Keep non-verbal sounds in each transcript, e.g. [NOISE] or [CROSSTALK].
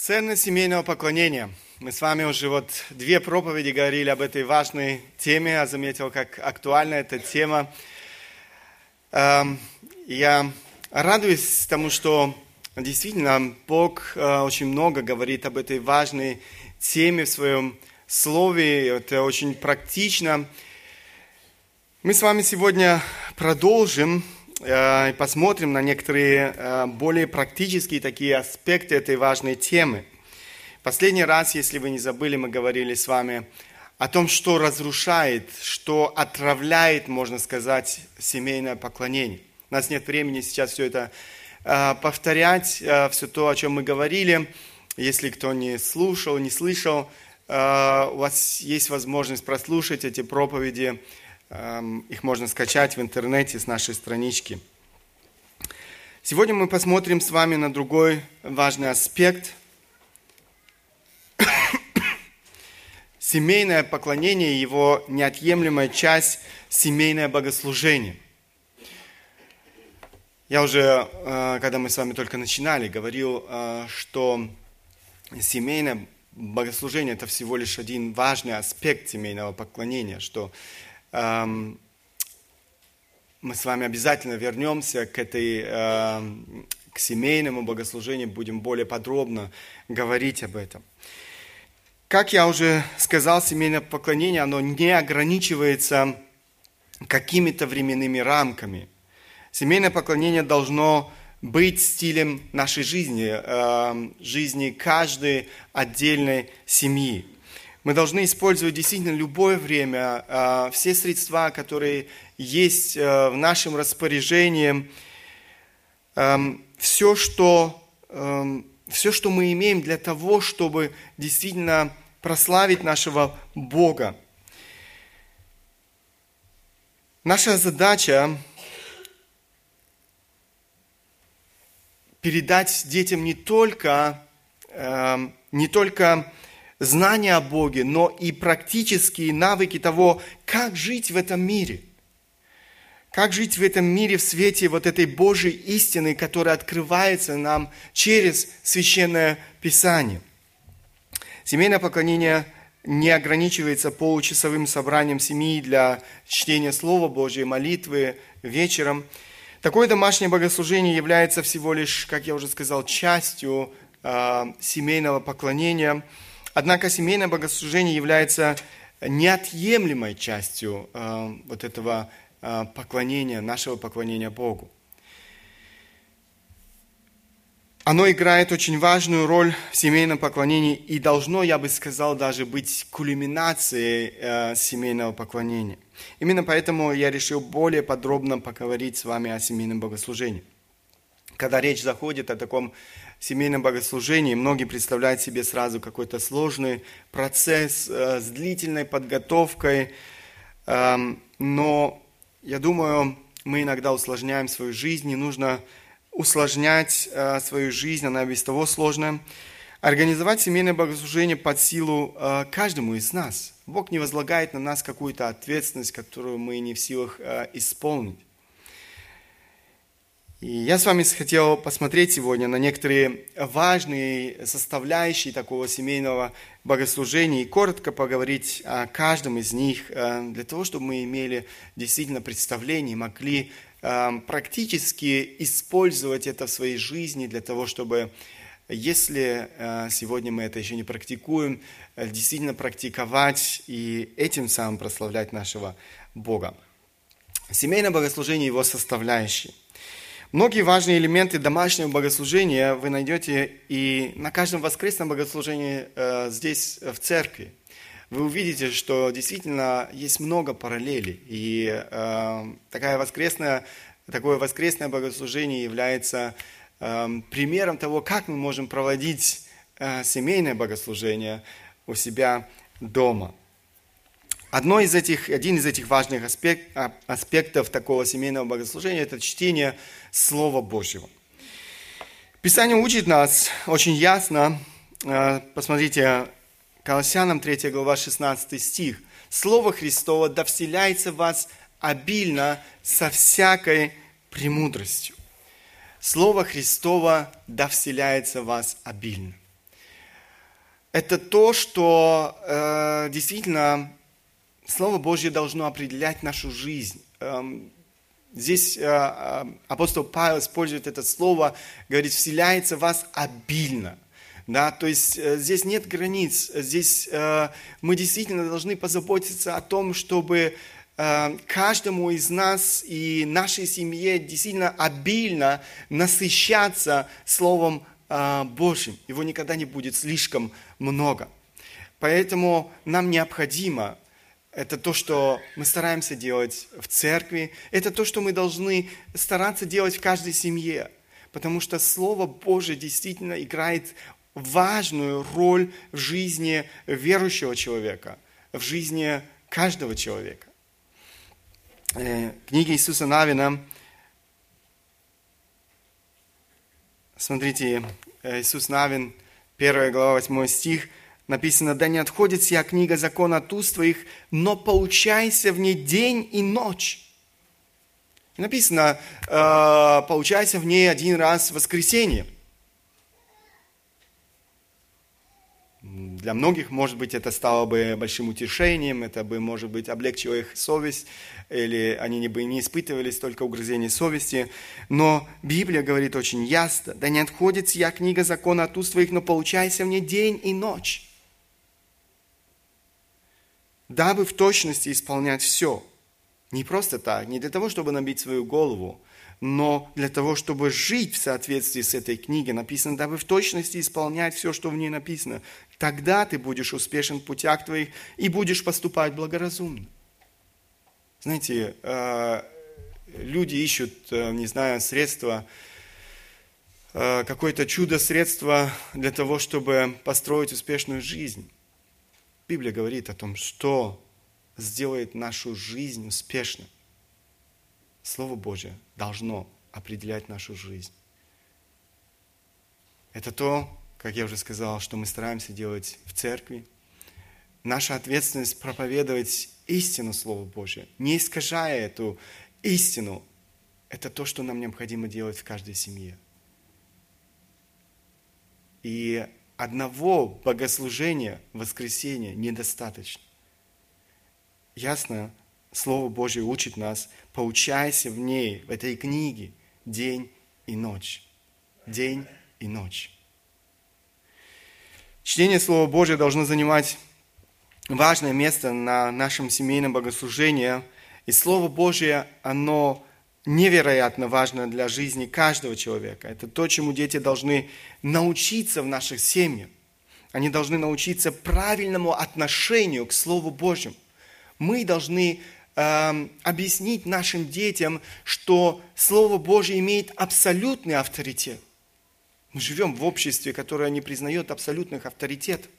Ценность семейного поклонения. Мы с вами уже вот две проповеди говорили об этой важной теме. Я заметил, как актуальна эта тема. Эм, я радуюсь тому, что действительно Бог э, очень много говорит об этой важной теме в своем слове. Это очень практично. Мы с вами сегодня продолжим Э, посмотрим на некоторые э, более практические такие аспекты этой важной темы. Последний раз, если вы не забыли, мы говорили с вами о том, что разрушает, что отравляет, можно сказать, семейное поклонение. У нас нет времени сейчас все это э, повторять, все то, о чем мы говорили. Если кто не слушал, не слышал, у вас есть возможность прослушать эти проповеди их можно скачать в интернете с нашей странички. Сегодня мы посмотрим с вами на другой важный аспект. [COUGHS] Семейное поклонение, его неотъемлемая часть семейное богослужение. Я уже, э, когда мы с вами только начинали, говорил, э, что семейное богослужение – это всего лишь один важный аспект семейного поклонения, что мы с вами обязательно вернемся к этой, к семейному богослужению, будем более подробно говорить об этом. Как я уже сказал, семейное поклонение, оно не ограничивается какими-то временными рамками. Семейное поклонение должно быть стилем нашей жизни, жизни каждой отдельной семьи. Мы должны использовать действительно любое время, а, все средства, которые есть э, в нашем распоряжении, эм, все, что, эм, все, что мы имеем для того, чтобы действительно прославить нашего Бога. Наша задача передать детям не только, эм, не только знания о Боге, но и практические навыки того, как жить в этом мире. Как жить в этом мире в свете вот этой Божьей истины, которая открывается нам через Священное Писание. Семейное поклонение не ограничивается получасовым собранием семьи для чтения Слова Божьей, молитвы вечером. Такое домашнее богослужение является всего лишь, как я уже сказал, частью э, семейного поклонения – Однако семейное богослужение является неотъемлемой частью э, вот этого э, поклонения, нашего поклонения Богу. Оно играет очень важную роль в семейном поклонении и должно, я бы сказал, даже быть кульминацией э, семейного поклонения. Именно поэтому я решил более подробно поговорить с вами о семейном богослужении. Когда речь заходит о таком семейном богослужении многие представляют себе сразу какой-то сложный процесс э, с длительной подготовкой, эм, но я думаю, мы иногда усложняем свою жизнь, не нужно усложнять э, свою жизнь, она без того сложная. Организовать семейное богослужение под силу э, каждому из нас. Бог не возлагает на нас какую-то ответственность, которую мы не в силах исполнить. И я с вами хотел посмотреть сегодня на некоторые важные составляющие такого семейного богослужения и коротко поговорить о каждом из них, э, для того, чтобы мы имели действительно представление, могли э, практически использовать это в своей жизни для того, чтобы, если э, сегодня мы это еще не практикуем, действительно практиковать и этим самым прославлять нашего Бога. Семейное богослужение его составляющие – Многие важные элементы домашнего богослужения вы найдете и на каждом воскресном богослужении э, здесь, в церкви. Вы увидите, что действительно есть много параллелей. И э, такая воскресная, такое воскресное богослужение является э, примером того, как мы можем проводить э, семейное богослужение у себя дома. Одно из этих, один из этих важных аспект, а, аспектов такого семейного богослужения – это чтение Слова Божьего. Писание учит нас очень ясно, а, посмотрите, Колоссянам 3 глава 16 стих. «Слово Христово да вселяется в вас обильно со всякой премудростью». Слово Христово да вселяется в вас обильно. это то, что э, действительно Слово Божье должно определять нашу жизнь. Эм, здесь э, э, апостол Павел использует это слово, говорит, вселяется в вас обильно. Да, то есть э, здесь нет границ, здесь мы действительно должны позаботиться о том, чтобы каждому из нас и нашей семье действительно обильно насыщаться Словом Божьим. Его никогда не будет слишком много. Поэтому нам необходимо это то, что мы стараемся делать в церкви. Это то, что мы должны стараться делать в каждой семье. Потому что Слово Божие действительно играет важную роль в жизни верующего человека, в жизни каждого человека. Э, книга Иисуса Навина, смотрите, э, Иисус Навин, 1 глава, 8 стих – написано, да не отходит сия книга закона от уст твоих, но поучайся в ней день и ночь. Написано, э, поучайся в ней один раз в воскресенье. Для многих, может быть, это стало бы большим утешением, это бы, может быть, облегчило их совесть, или они бы не испытывали столько угрызений совести. Но Библия говорит очень ясно, да не отходит сия книга закона от уст твоих, но получайся в ней день и ночь дабы в точности исполнять все. Не просто так, не для того, чтобы набить свою голову, но для того, чтобы жить в соответствии с этой книгой. Написано, дабы в точности исполнять все, что в ней написано. Тогда ты будешь успешен в путях твоих и будешь поступать благоразумно. Знаете, э, люди ищут, э, не знаю, средства, э, какое-то чудо-средство для того, чтобы построить успешную жизнь. Библия говорит о том, что сделает нашу жизнь успешной. Слово Божье должно определять нашу жизнь. Это то, как я уже сказал, что мы стараемся делать в церкви. Наша ответственность проповедовать истину Слова Божьего, не искажая эту истину. Это то, что нам необходимо делать в каждой семье. И одного богослужения в воскресенье недостаточно. Ясно? Слово Божье учит нас, поучайся в ней, в этой книге, день и ночь. День и ночь. Чтение Слова Божьего должно занимать важное место на нашем семейном богослужении. И Слово Божье, оно невероятно важно для жизни каждого человека. Это то, чему дети должны научиться в наших семьях. Они должны научиться правильному отношению к Слову Божьему. Мы должны э, объяснить нашим детям, что Слово Божье имеет абсолютный авторитет. Мы живем в обществе, которое не признает абсолютных авторитетов.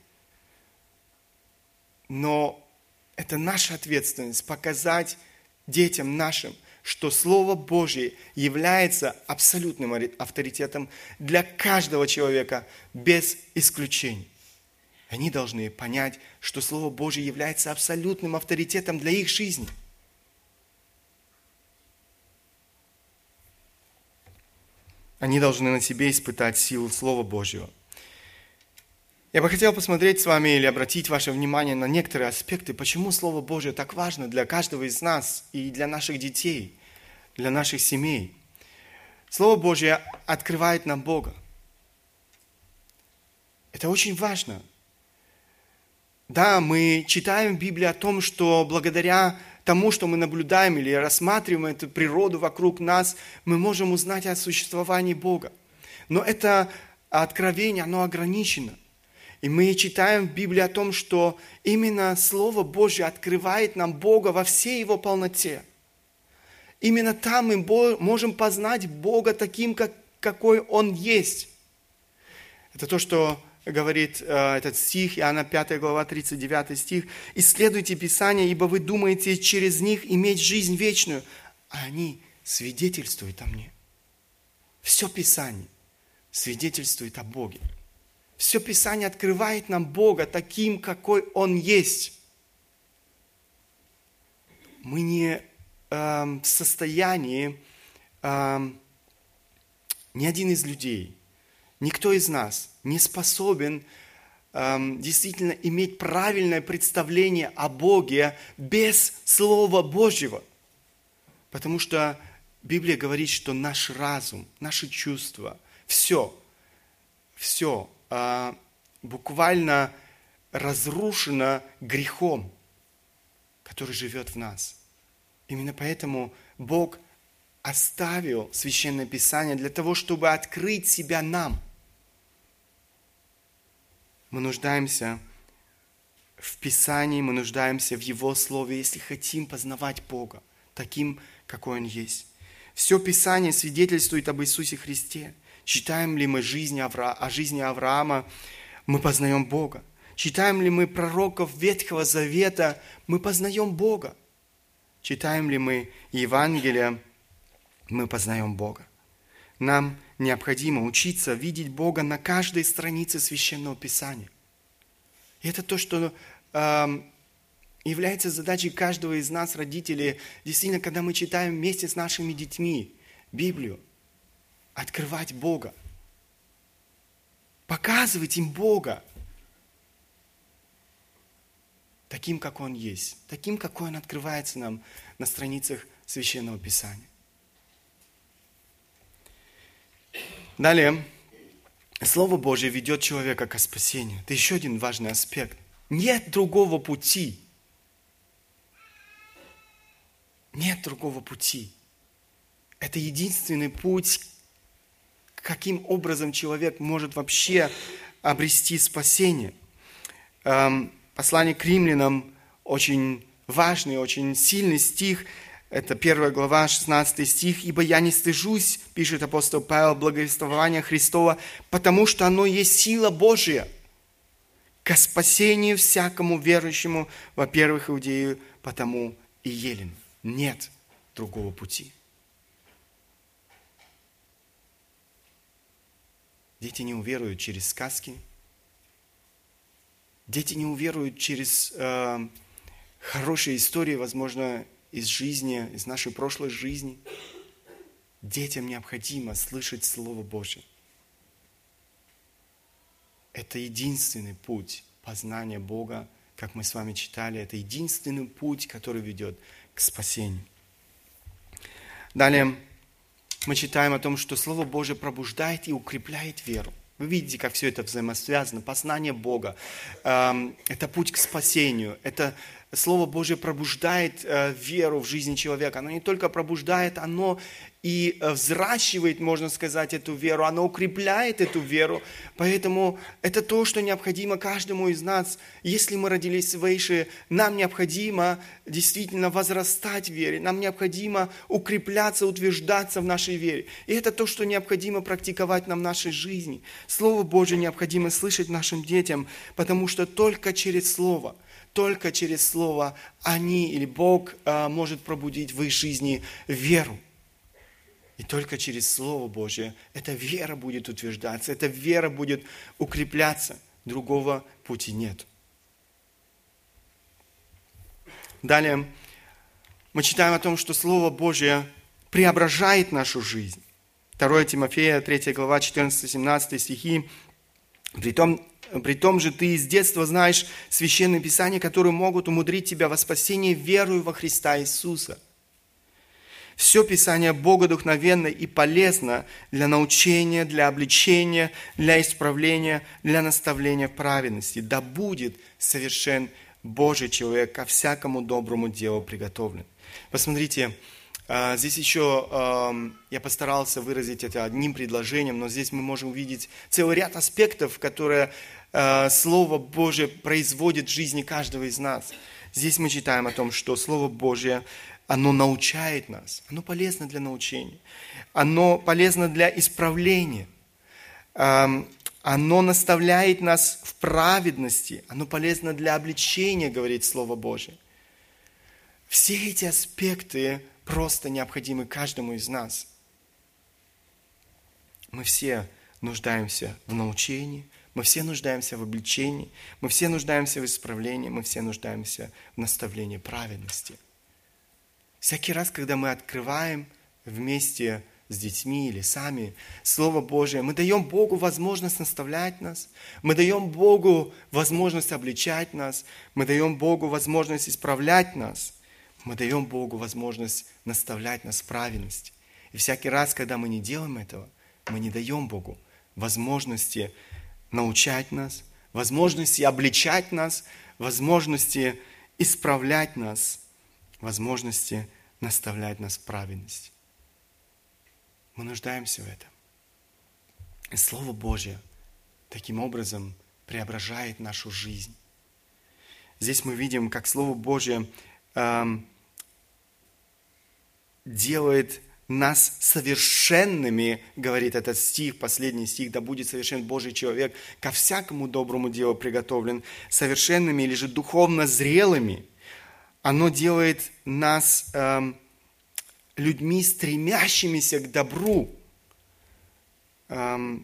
Но это наша ответственность показать детям нашим – что Слово Божье является абсолютным авторитетом для каждого человека без исключений. Они должны понять, что Слово Божье является абсолютным авторитетом для их жизни. Они должны на себе испытать силу Слова Божьего. Я бы хотел посмотреть с вами или обратить ваше внимание на некоторые аспекты, почему Слово Божье так важно для каждого из нас и для наших детей для наших семей. Слово Божье открывает нам Бога. Это очень важно. Да, мы читаем в Библии о том, что благодаря тому, что мы наблюдаем или рассматриваем эту природу вокруг нас, мы можем узнать о существовании Бога. Но это откровение, оно ограничено. И мы читаем в Библии о том, что именно Слово Божье открывает нам Бога во всей Его полноте. Именно там мы можем познать Бога таким, как, какой Он есть. Это то, что говорит э, этот стих, Иоанна 5 глава 39 стих. «Исследуйте Писание, ибо вы думаете через них иметь жизнь вечную, а они свидетельствуют о мне». Все Писание свидетельствует о Боге. Все Писание открывает нам Бога таким, какой Он есть. Мы не э, состоянии э, ни один из людей, никто из нас не способен эм, действительно иметь правильное представление о Боге без Слова Божьего. Потому что Библия говорит, что наш разум, наши чувства, все, все э, буквально разрушено грехом, который живет в нас. Именно поэтому Бог оставил Священное Писание для того, чтобы открыть себя нам. Мы нуждаемся в Писании, мы нуждаемся в Его Слове, если хотим познавать Бога таким, какой Он есть. Все Писание свидетельствует об Иисусе Христе. Читаем ли мы жизнь Авра... о жизни Авраама, мы познаем Бога. Читаем ли мы пророков Ветхого Завета, мы познаем Бога. Читаем ли мы Евангелие, мы познаем Бога. Нам необходимо учиться видеть Бога на каждой странице Священного Писания. И это то, что э, является задачей каждого из нас, родителей, действительно, когда мы читаем вместе с нашими детьми Библию, открывать Бога, показывать им Бога, таким, как Он есть, таким, какой Он открывается нам на страницах Священного Писания. Далее, Слово Божье ведет человека к спасению. Это еще один важный аспект. Нет другого пути. Нет другого пути. Это единственный путь, каким образом человек может вообще обрести спасение. Эм, послание к римлянам очень важный, очень сильный стих – это первая глава, 16 стих. «Ибо я не стыжусь, – пишет апостол Павел, – благовествования Христова, потому что оно есть сила Божия ко спасению всякому верующему, во-первых, иудею, потому и елен. Нет другого пути». Дети не уверуют через сказки. Дети не уверуют через э, хорошие истории, возможно, из жизни, из нашей прошлой жизни. Детям необходимо слышать Слово Божье. Это единственный путь познания Бога, как мы с вами читали. Это единственный путь, который ведет к спасению. Далее мы читаем о том, что Слово Божье пробуждает и укрепляет веру. Вы видите, как все это взаимосвязано. Познание Бога эм, – это путь к спасению. Это Слово Божье пробуждает э, веру в жизни человека. Оно не только пробуждает, оно и э, взращивает, можно сказать, эту веру, оно укрепляет эту веру. Поэтому это то, что необходимо каждому из нас. Если мы родились свыше, нам необходимо действительно возрастать в вере, нам необходимо укрепляться, утверждаться в нашей вере. И это то, что необходимо практиковать нам в нашей жизни. Слово Божье необходимо слышать нашим детям, потому что только через Слово – только через Слово они или Бог а, может пробудить в их жизни веру. И только через Слово Божье эта вера будет утверждаться, эта вера будет укрепляться. Другого пути нет. Далее мы читаем о том, что Слово Божье преображает нашу жизнь. 2 Тимофея, 3 глава, 14-17 стихи. Притом при том же ты из детства знаешь священные писания, которые могут умудрить тебя во спасение верою во Христа Иисуса. Все Писание богодухновенно и полезно для научения, для обличения, для исправления, для наставления в праведности. Да будет совершен Божий человек ко всякому доброму делу приготовлен. Посмотрите, а, здесь еще я постарался выразить это одним предложением, но здесь мы можем увидеть целый ряд аспектов, которые Слово Божье производит в жизни каждого из нас. Здесь мы читаем о том, что Слово Божье, оно научает нас, оно полезно для научения, оно полезно для исправления, эм, оно наставляет нас в праведности, оно полезно для обличения, говорит Слово Божье. Все эти аспекты просто необходимы каждому из нас. Мы все нуждаемся в научении – мы все нуждаемся в обличении, мы все нуждаемся в исправлении, мы все нуждаемся в наставлении праведности. Всякий раз, когда мы открываем вместе с детьми или сами, Слово Божие, мы даем Богу возможность наставлять нас, мы даем Богу возможность обличать нас, мы даем Богу возможность исправлять нас, мы даем Богу возможность наставлять нас в правильности. И всякий раз, когда мы не делаем этого, мы не даем Богу возможности научать нас, возможности обличать нас, возможности исправлять нас, возможности наставлять нас в праведности. Мы нуждаемся в этом. И Слово Божье таким образом преображает нашу жизнь. Здесь мы видим, как Слово Божье эм, делает нас совершенными, говорит этот стих, последний стих, да будет совершен Божий человек, ко всякому доброму делу приготовлен, совершенными или же духовно зрелыми. Оно делает нас э, людьми, стремящимися к добру, э,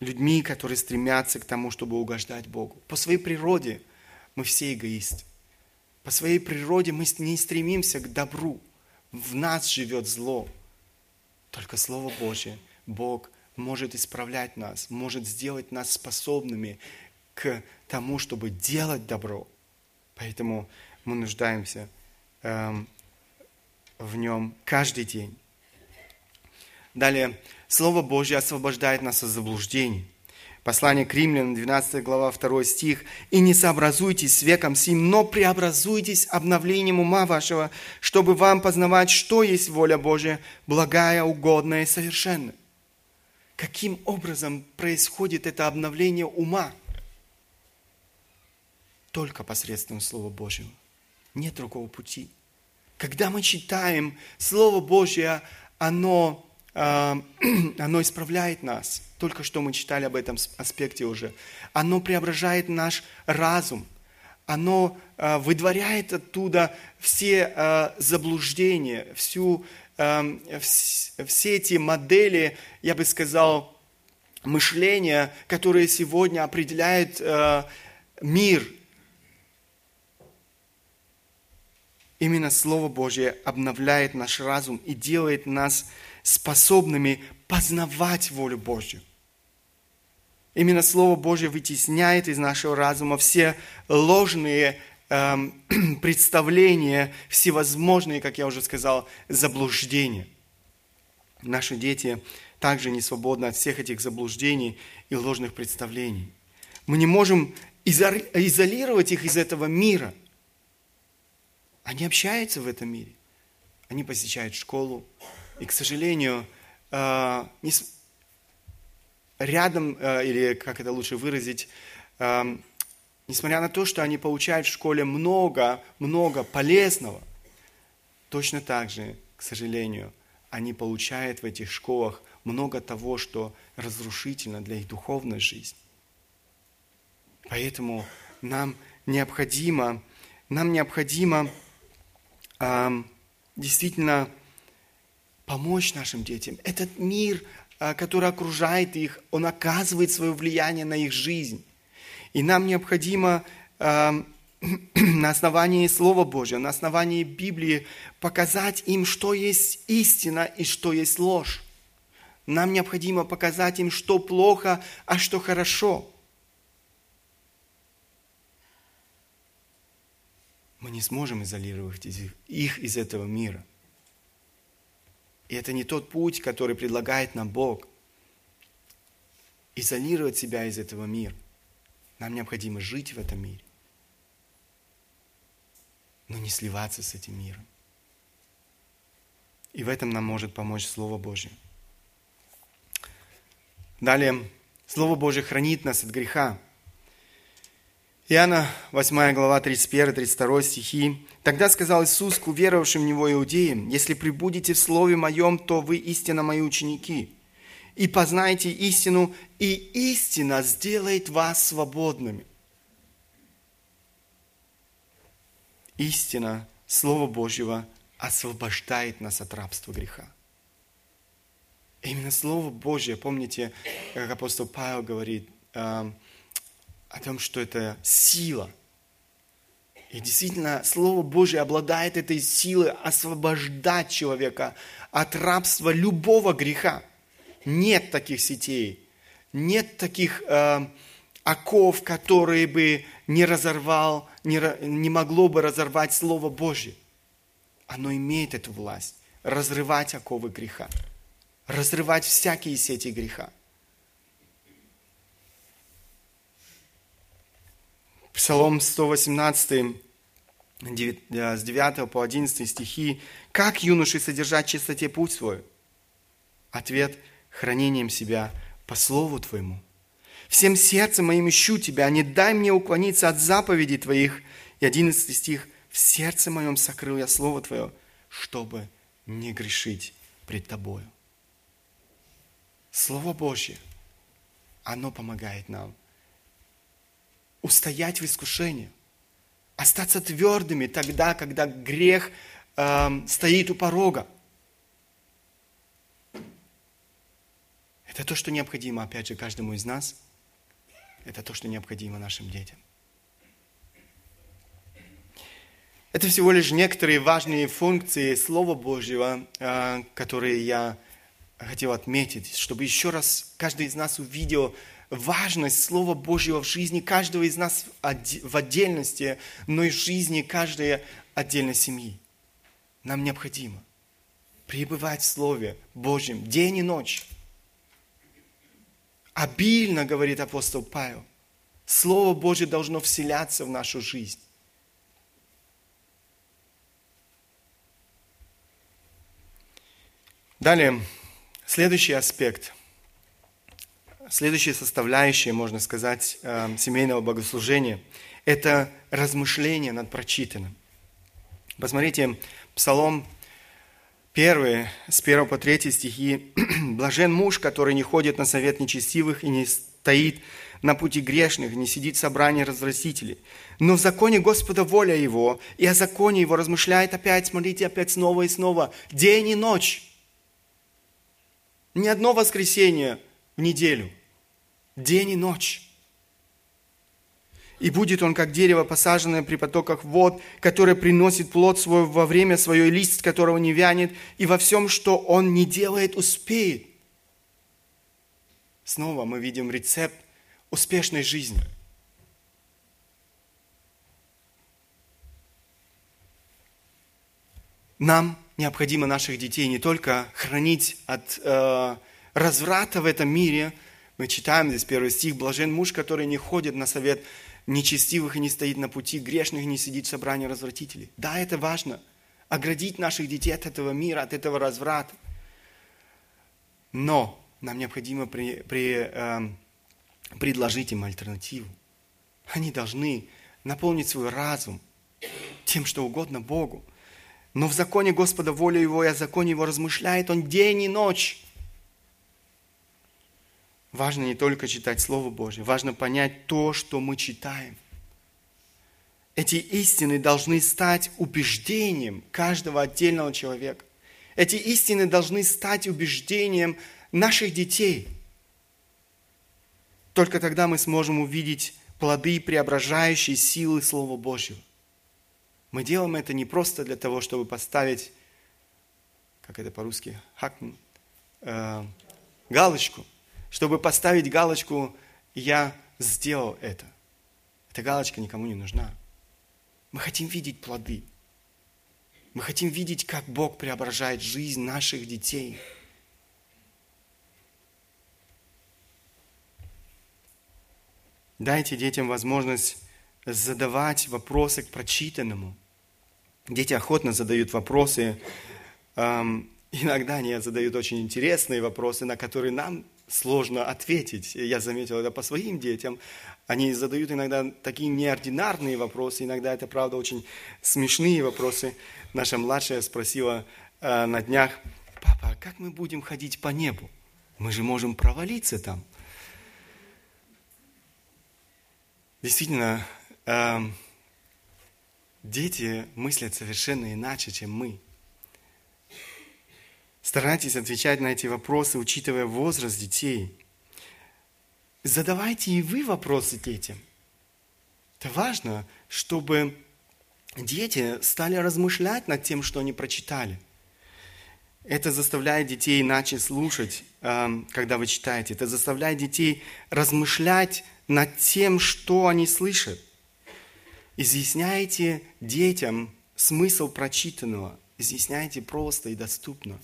людьми, которые стремятся к тому, чтобы угождать Богу. По своей природе мы все эгоисты. По своей природе мы не стремимся к добру – в нас живет зло. Только Слово Божье, Бог может исправлять нас, может сделать нас способными к тому, чтобы делать добро. Поэтому мы нуждаемся эм, в нем каждый день. Далее, Слово Божье освобождает нас от заблуждений. Послание к римлянам, 12 глава, 2 стих. «И не сообразуйтесь с веком сим, но преобразуйтесь обновлением ума вашего, чтобы вам познавать, что есть воля Божия, благая, угодная и совершенная». Каким образом происходит это обновление ума? Только посредством Слова Божьего. Нет другого пути. Когда мы читаем Слово Божье, оно [CLEARS THROAT] оно исправляет нас. Только что мы читали об этом аспекте уже. Оно преображает наш разум. Оно а, выдворяет оттуда все а, заблуждения, всю, все эти модели, я бы сказал, мышления, которые сегодня определяют а, мир. Именно Слово Божье обновляет наш разум и делает нас способными познавать волю Божью. Именно Слово Божье вытесняет из нашего разума все ложные э, [CLEARS THROAT] представления, всевозможные, как я уже сказал, заблуждения. Наши дети также не свободны от всех этих заблуждений и ложных представлений. Мы не можем изолировать их из этого мира. Они общаются в этом мире. Они посещают школу, и, к сожалению, э, рядом, э, или как это лучше выразить, э, несмотря на то, что они получают в школе много, много полезного, точно так же, к сожалению, они получают в этих школах много того, что разрушительно для их духовной жизни. Поэтому нам необходимо, нам необходимо э, действительно помочь нашим детям. Этот мир, а, который окружает их, он оказывает свое влияние на их жизнь. И нам необходимо а, [CLEARS THROAT] на основании Слова Божьего, на основании Библии показать им, что есть истина и что есть ложь. Нам необходимо показать им, что плохо, а что хорошо. Мы не сможем изолировать их из этого мира – и это не тот путь, который предлагает нам Бог. Изолировать себя из этого мира. Нам необходимо жить в этом мире, но не сливаться с этим миром. И в этом нам может помочь Слово Божье. Далее, Слово Божье хранит нас от греха. Иоанна 8 глава 31-32 стихи. «Тогда сказал Иисус к уверовавшим в Него иудеям, «Если прибудете в Слове Моем, то вы истинно Мои ученики, и познаете истину, и истина сделает вас свободными». Истина, Слово Божьего освобождает нас от рабства греха. Именно Слово Божье, помните, как апостол Павел говорит, о том, что это сила. И действительно, Слово Божье обладает этой силой освобождать человека от рабства любого греха. Нет таких сетей, нет таких э, оков, которые бы не разорвал, не, не могло бы разорвать Слово Божье. Оно имеет эту власть разрывать оковы греха, разрывать всякие сети греха. Псалом 118, с 9 по 11 стихи. «Как юноши содержать чистоте путь свой?» Ответ – хранением себя по слову Твоему. «Всем сердцем моим ищу Тебя, не дай мне уклониться от заповедей Твоих». И 11 стих. «В сердце моем сокрыл я Слово Твое, чтобы не грешить пред Тобою». Слово Божье, оно помогает нам – устоять в искушении, остаться твердыми тогда, когда грех э, стоит у порога. Это то, что необходимо, опять же, каждому из нас. Это то, что необходимо нашим детям. Это всего лишь некоторые важные функции Слова Божьего, э, которые я хотел отметить, чтобы еще раз каждый из нас увидел важность Слова Божьего в жизни каждого из нас в отдельности, но и в жизни каждой отдельной семьи. Нам необходимо пребывать в Слове Божьем день и ночь. Обильно, говорит апостол Павел, Слово Божье должно вселяться в нашу жизнь. Далее, следующий аспект – следующая составляющая, можно сказать, э, семейного богослужения – это размышление над прочитанным. Посмотрите, Псалом 1, с 1 по 3 стихи. [CLEARS THROAT] «Блажен муж, который не ходит на совет нечестивых и не стоит на пути грешных, не сидит в собрании развратителей. Но в законе Господа воля его, и о законе его размышляет опять, смотрите, опять снова и снова, день и ночь. Ни одно воскресенье в неделю – день и ночь. И будет он, как дерево, посаженное при потоках вод, которое приносит плод свой во время свое, лист которого не вянет, и во всем, что он не делает, успеет. Снова мы видим рецепт успешной жизни. Нам необходимо наших детей не только хранить от э, разврата в этом мире – мы читаем здесь первый стих. «Блажен муж, который не ходит на совет нечестивых и не стоит на пути грешных, и не сидит в собрании развратителей». Да, это важно. Оградить наших детей от этого мира, от этого разврата. Но нам необходимо при, при, э, предложить им альтернативу. Они должны наполнить свой разум тем, что угодно Богу. Но в законе Господа воля Его и о законе Его размышляет Он день и ночь. Важно не только читать Слово Божье, важно понять то, что мы читаем. Эти истины должны стать убеждением каждого отдельного человека. Эти истины должны стать убеждением наших детей. Только тогда мы сможем увидеть плоды преображающей силы Слова Божьего. Мы делаем это не просто для того, чтобы поставить, как это по-русски, э, галочку – чтобы поставить галочку «Я сделал это». Эта галочка никому не нужна. Мы хотим видеть плоды. Мы хотим видеть, как Бог преображает жизнь наших детей. Дайте детям возможность задавать вопросы к прочитанному. Дети охотно задают вопросы. Иногда они задают очень интересные вопросы, на которые нам сложно ответить. Я заметил это по своим детям. Они задают иногда такие неординарные вопросы, иногда это, правда, очень смешные вопросы. Наша младшая спросила э, на днях, папа, а как мы будем ходить по небу? Мы же можем провалиться там. Действительно, э, дети мыслят совершенно иначе, чем мы. Старайтесь отвечать на эти вопросы, учитывая возраст детей. Задавайте и вы вопросы детям. Это важно, чтобы дети стали размышлять над тем, что они прочитали. Это заставляет детей иначе слушать, эм, когда вы читаете. Это заставляет детей размышлять над тем, что они слышат. Изъясняйте детям смысл прочитанного. Изъясняйте просто и доступно.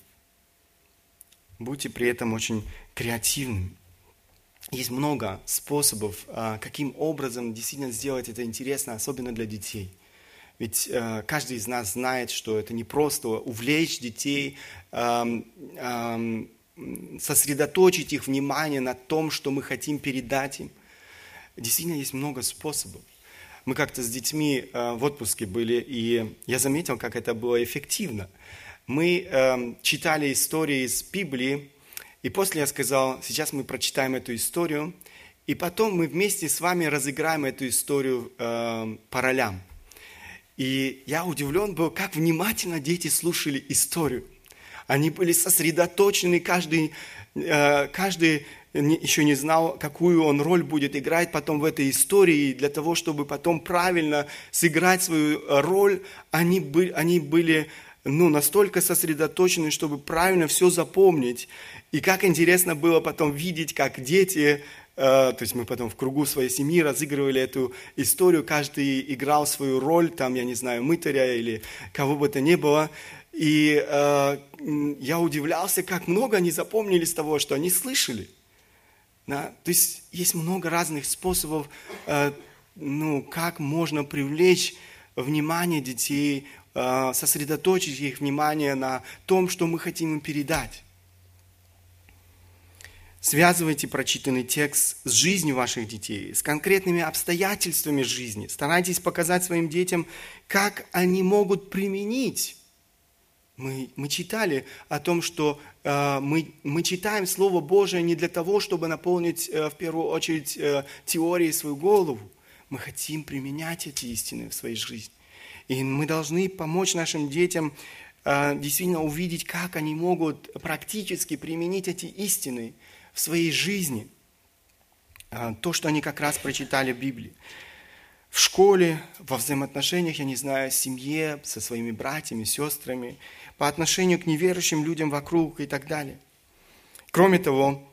Будьте при этом очень креативными. Есть много способов, а, каким образом действительно сделать это интересно, особенно для детей. Ведь э, каждый из нас знает, что это не просто увлечь детей, сосредоточить их внимание на том, что мы хотим передать им. Действительно, есть много способов. Мы как-то с детьми э, в отпуске были, и я заметил, как это было эффективно. Мы эм, читали истории из Библии, и после я сказал, сейчас мы прочитаем эту историю, и потом мы вместе с вами разыграем эту историю э, по ролям. И я удивлен был, как внимательно дети слушали историю. Они были сосредоточены, каждый, э, каждый еще не знал, какую он роль будет играть потом в этой истории. Для того, чтобы потом правильно сыграть свою роль, они были, они были ну, настолько сосредоточены, чтобы правильно все запомнить. И как интересно было потом видеть, как дети, э, то есть мы потом в кругу своей семьи разыгрывали эту историю, каждый играл свою роль, там, я не знаю, мытаря или кого бы то ни было. И э, я удивлялся, как много они запомнили с того, что они слышали. Да? То есть есть много разных способов, э, ну, как можно привлечь внимание детей, сосредоточить их внимание на том, что мы хотим им передать. Связывайте прочитанный текст с жизнью ваших детей, с конкретными обстоятельствами жизни. Старайтесь показать своим детям, как они могут применить. Мы, мы читали о том, что э, мы, мы читаем Слово Божие не для того, чтобы наполнить э, в первую очередь э, теорией свою голову. Мы хотим применять эти истины в своей жизни. И мы должны помочь нашим детям э, действительно увидеть, как они могут практически применить эти истины – в своей жизни а, то, что они как раз прочитали в Библии. В школе, во взаимоотношениях, я не знаю, в семье, со своими братьями, сестрами, по отношению к неверующим людям вокруг и так далее. Кроме того,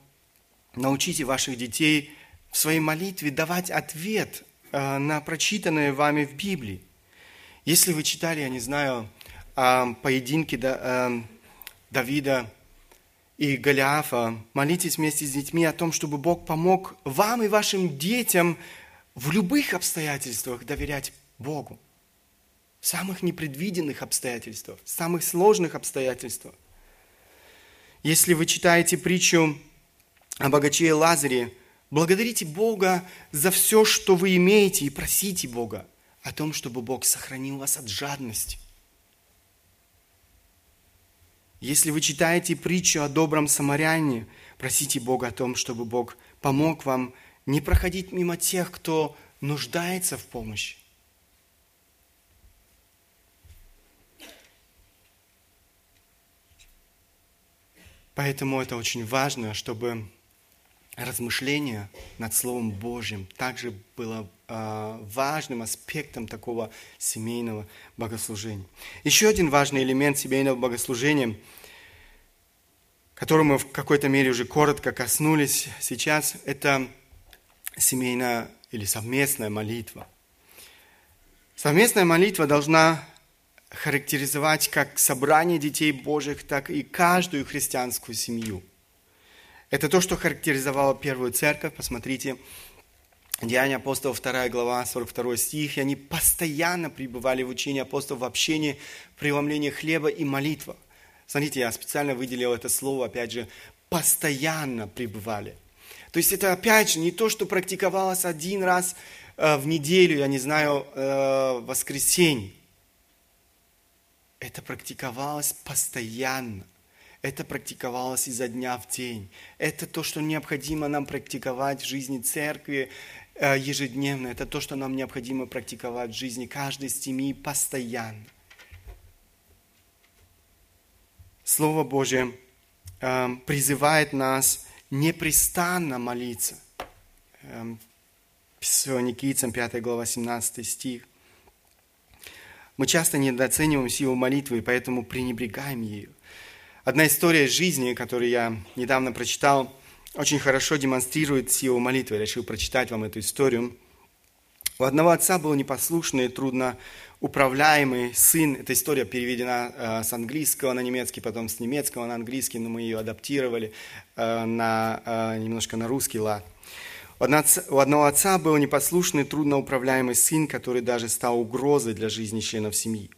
научите ваших детей в своей молитве давать ответ а, на прочитанное вами в Библии. Если вы читали, я не знаю, поединки Давида и Голиафа, молитесь вместе с детьми о том, чтобы Бог помог вам и вашим детям в любых обстоятельствах доверять Богу. В самых непредвиденных обстоятельствах, в самых сложных обстоятельствах. Если вы читаете притчу о богаче Лазаре, благодарите Бога за все, что вы имеете, и просите Бога о том, чтобы Бог сохранил вас от жадности. Если вы читаете притчу о добром самаряне, просите Бога о том, чтобы Бог помог вам не проходить мимо тех, кто нуждается в помощи. Поэтому это очень важно, чтобы размышление над Словом Божьим также было важным аспектом такого семейного богослужения. Еще один важный элемент семейного богослужения, которому мы в какой-то мере уже коротко коснулись сейчас, это семейная или совместная молитва. Совместная молитва должна характеризовать как собрание детей Божьих, так и каждую христианскую семью – это то, что характеризовало первую церковь. Посмотрите, Деяния апостолов, 2 глава, 42 стих. И они постоянно пребывали в учении апостолов, в общении, преломлении хлеба и молитва. Смотрите, я специально выделил это слово, опять же, постоянно пребывали. То есть это, опять же, не то, что практиковалось один раз э, в неделю, я не знаю, э, в воскресенье. Это практиковалось постоянно. Это практиковалось изо дня в день. Это то, что необходимо нам практиковать в жизни церкви ежедневно. Это то, что нам необходимо практиковать в жизни каждой семьи постоянно. Слово Божье э, призывает нас непрестанно молиться. Э, Фессалоникийцам 5 глава 17 стих. Мы часто недооцениваем силу молитвы, и поэтому пренебрегаем ею. Одна история из жизни, которую я недавно прочитал, очень хорошо демонстрирует силу молитвы. Я решил прочитать вам эту историю. У одного отца был непослушный, трудно управляемый сын. Эта история переведена э, с английского на немецкий, потом с немецкого на английский, но мы ее адаптировали э, на, э, немножко на русский лад. У одного отца был непослушный, трудноуправляемый сын, который даже стал угрозой для жизни членов семьи.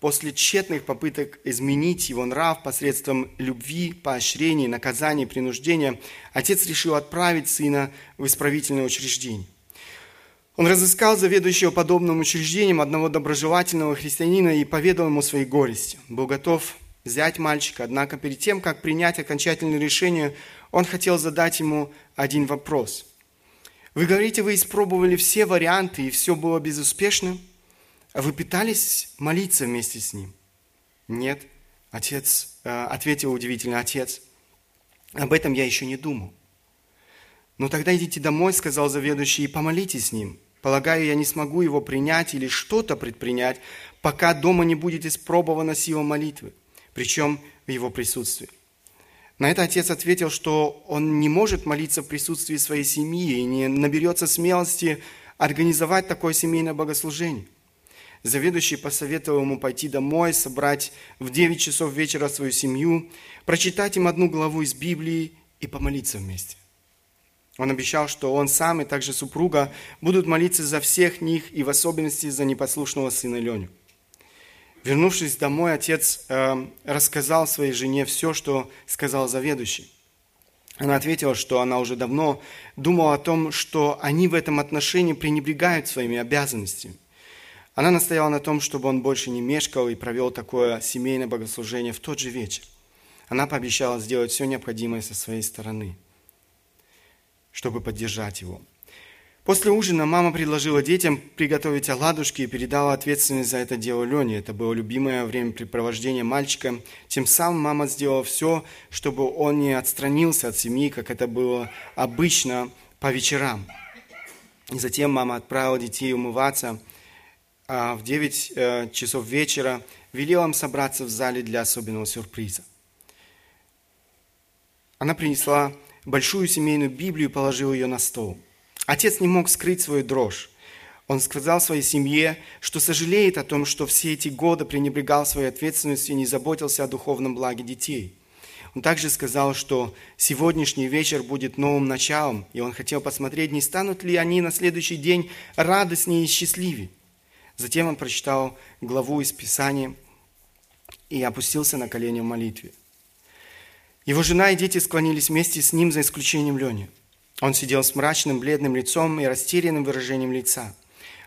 После тщетных попыток изменить его нрав посредством любви, поощрений, наказаний, принуждения, отец решил отправить сына в исправительное учреждение. Он разыскал заведующего подобным учреждением одного доброжелательного христианина и поведал ему свои горести. Был готов взять мальчика, однако перед тем, как принять окончательное решение, он хотел задать ему один вопрос. Вы говорите, вы испробовали все варианты, и все было безуспешно? А вы пытались молиться вместе с ним? Нет. Отец э, ответил удивительно, отец, об этом я еще не думал. Ну тогда идите домой, сказал заведующий, и помолитесь с ним. Полагаю, я не смогу его принять или что-то предпринять, пока дома не будет испробована сила молитвы, причем в его присутствии. На это отец ответил, что он не может молиться в присутствии своей семьи и не наберется смелости организовать такое семейное богослужение. Заведующий посоветовал ему пойти домой, собрать в 9 часов вечера свою семью, прочитать им одну главу из Библии и помолиться вместе. Он обещал, что он сам и также супруга будут молиться за всех них и в особенности за непослушного сына Леню. Вернувшись домой, отец э, рассказал своей жене все, что сказал заведующий. Она ответила, что она уже давно думала о том, что они в этом отношении пренебрегают своими обязанностями. Она настояла на том, чтобы он больше не мешкал и провел такое семейное богослужение в тот же вечер. Она пообещала сделать все необходимое со своей стороны – чтобы поддержать его. После ужина мама предложила детям приготовить оладушки и передала ответственность за это дело Лене. Это было любимое времяпрепровождение мальчика. Тем самым мама сделала все, чтобы он не отстранился от семьи, как это было обычно по вечерам. И затем мама отправила детей умываться, в 9 э, часов вечера велела им собраться в зале для особенного сюрприза. Она принесла большую семейную Библию и положил ее на стол. Отец не мог скрыть свою дрожь. Он сказал своей семье, что сожалеет о том, что все эти годы пренебрегал своей ответственностью и не заботился о духовном благе детей. Он также сказал, что сегодняшний вечер будет новым началом, и он хотел посмотреть, не станут ли они на следующий день радостнее и счастливее. Затем он прочитал главу из Писания и опустился на колени в молитве. Его жена и дети склонились вместе с ним, за исключением Лени. Он сидел с мрачным, бледным лицом и растерянным выражением лица.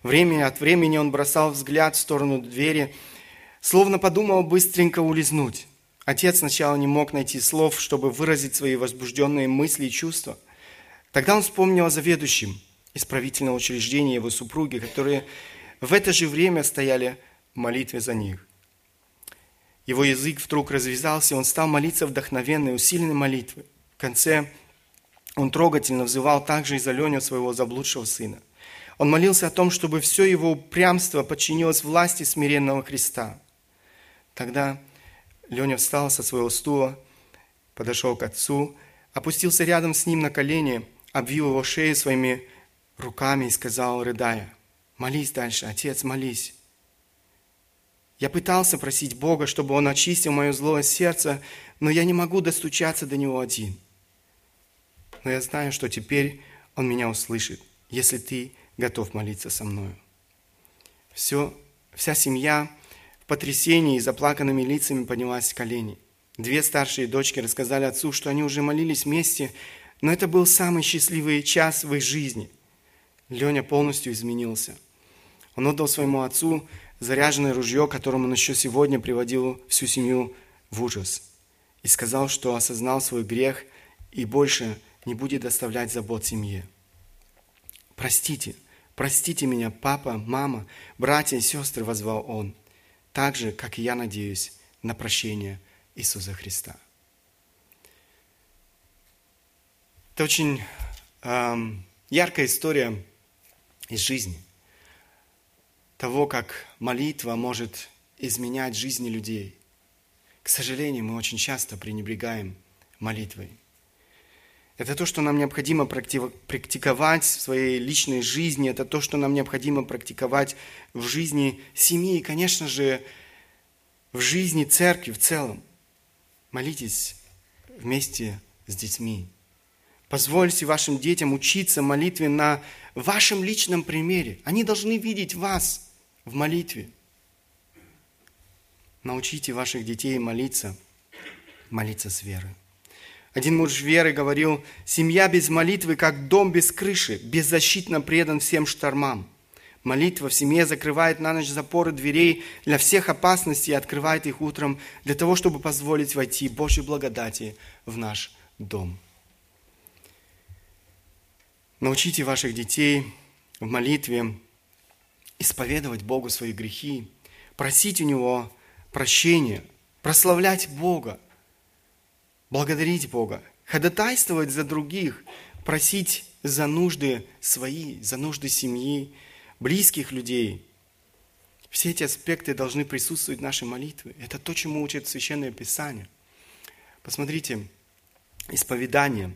Время от времени он бросал взгляд в сторону двери, словно подумал быстренько улизнуть. Отец сначала не мог найти слов, чтобы выразить свои возбужденные мысли и чувства. Тогда он вспомнил о заведующем исправительного учреждения его супруги, которые в это же время стояли в молитве за них. Его язык вдруг развязался, он стал молиться вдохновенной, усиленной молитвой. В конце он трогательно взывал также и за Леню, своего заблудшего сына. Он молился о том, чтобы все его упрямство подчинилось власти смиренного Христа. Тогда Леня встал со своего стула, подошел к отцу, опустился рядом с ним на колени, обвил его шею своими руками и сказал, рыдая, «Молись дальше, отец, молись». Я пытался просить Бога, чтобы Он очистил мое злое сердце, но я не могу достучаться до Него один. Но я знаю, что теперь Он меня услышит, если ты готов молиться со мною. Все, вся семья в потрясении и заплаканными лицами поднялась с колени. Две старшие дочки рассказали отцу, что они уже молились вместе, но это был самый счастливый час в их жизни. Леня полностью изменился. Он отдал своему отцу заряженное ружье, которым он еще сегодня приводил всю семью в ужас. И сказал, что осознал свой грех и больше не будет доставлять забот семье. Простите, простите меня, папа, мама, братья и сестры, возвал он, так же, как и я надеюсь на прощение Иисуса Христа. Это очень эм, яркая история из жизни – того, как молитва может изменять жизни людей. К сожалению, мы очень часто пренебрегаем молитвой. Это то, что нам необходимо практиковать в своей личной жизни, это то, что нам необходимо практиковать в жизни семьи и, конечно же, в жизни церкви в целом. Молитесь вместе с детьми. Позвольте вашим детям учиться молитве на вашем личном примере. Они должны видеть вас в молитве. Научите ваших детей молиться, молиться с верой. Один муж веры говорил, семья без молитвы, как дом без крыши, беззащитно предан всем штормам. Молитва в семье закрывает на ночь запоры дверей для всех опасностей и открывает их утром для того, чтобы позволить войти Божьей благодати в наш дом. Научите ваших детей в молитве исповедовать Богу свои грехи, просить у Него прощения, прославлять Бога, благодарить Бога, ходатайствовать за других, просить за нужды свои, за нужды семьи, близких людей. Все эти аспекты должны присутствовать в нашей молитве. Это то, чему учит Священное Писание. Посмотрите, исповедание.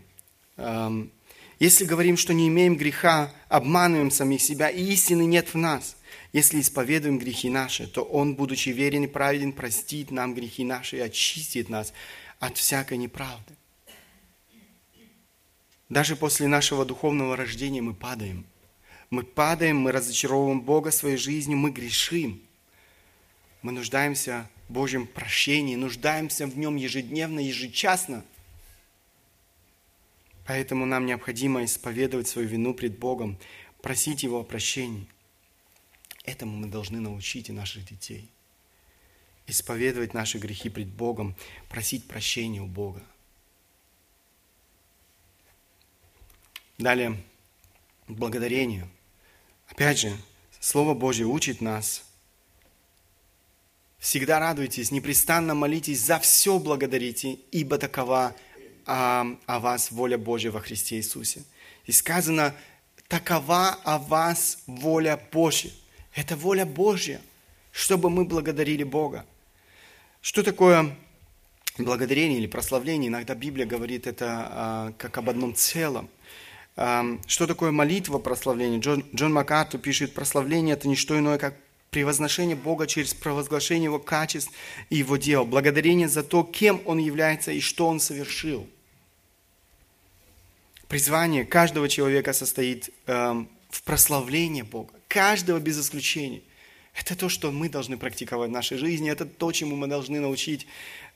Если говорим, что не имеем греха, обманываем самих себя, и истины нет в нас. Если исповедуем грехи наши, то Он, будучи верен и праведен, простит нам грехи наши и очистит нас от всякой неправды. Даже после нашего духовного рождения мы падаем. Мы падаем, мы разочаровываем Бога своей жизнью, мы грешим. Мы нуждаемся в Божьем прощении, нуждаемся в Нем ежедневно, ежечасно. Поэтому нам необходимо исповедовать свою вину пред Богом, просить Его о прощении. Этому мы должны научить и наших детей – исповедовать наши грехи пред Богом, просить прощения у Бога. Далее, благодарение. Опять же, Слово Божье учит нас. Всегда радуйтесь, непрестанно молитесь, за все благодарите, ибо такова а, о вас воля Божья во Христе Иисусе. И сказано, такова о вас воля Божья. Это воля Божья, чтобы мы благодарили Бога. Что такое благодарение или прославление? Иногда Библия говорит это а, как об одном целом. А, что такое молитва прославления? Джон, Джон Макарту пишет, прославление – это не что иное, как превозношение Бога через провозглашение Его качеств и Его дел. Благодарение за то, кем Он является и что Он совершил. Призвание каждого человека состоит э, в прославлении Бога. Каждого без исключения. Это то, что мы должны практиковать в нашей жизни, это то, чему мы должны научить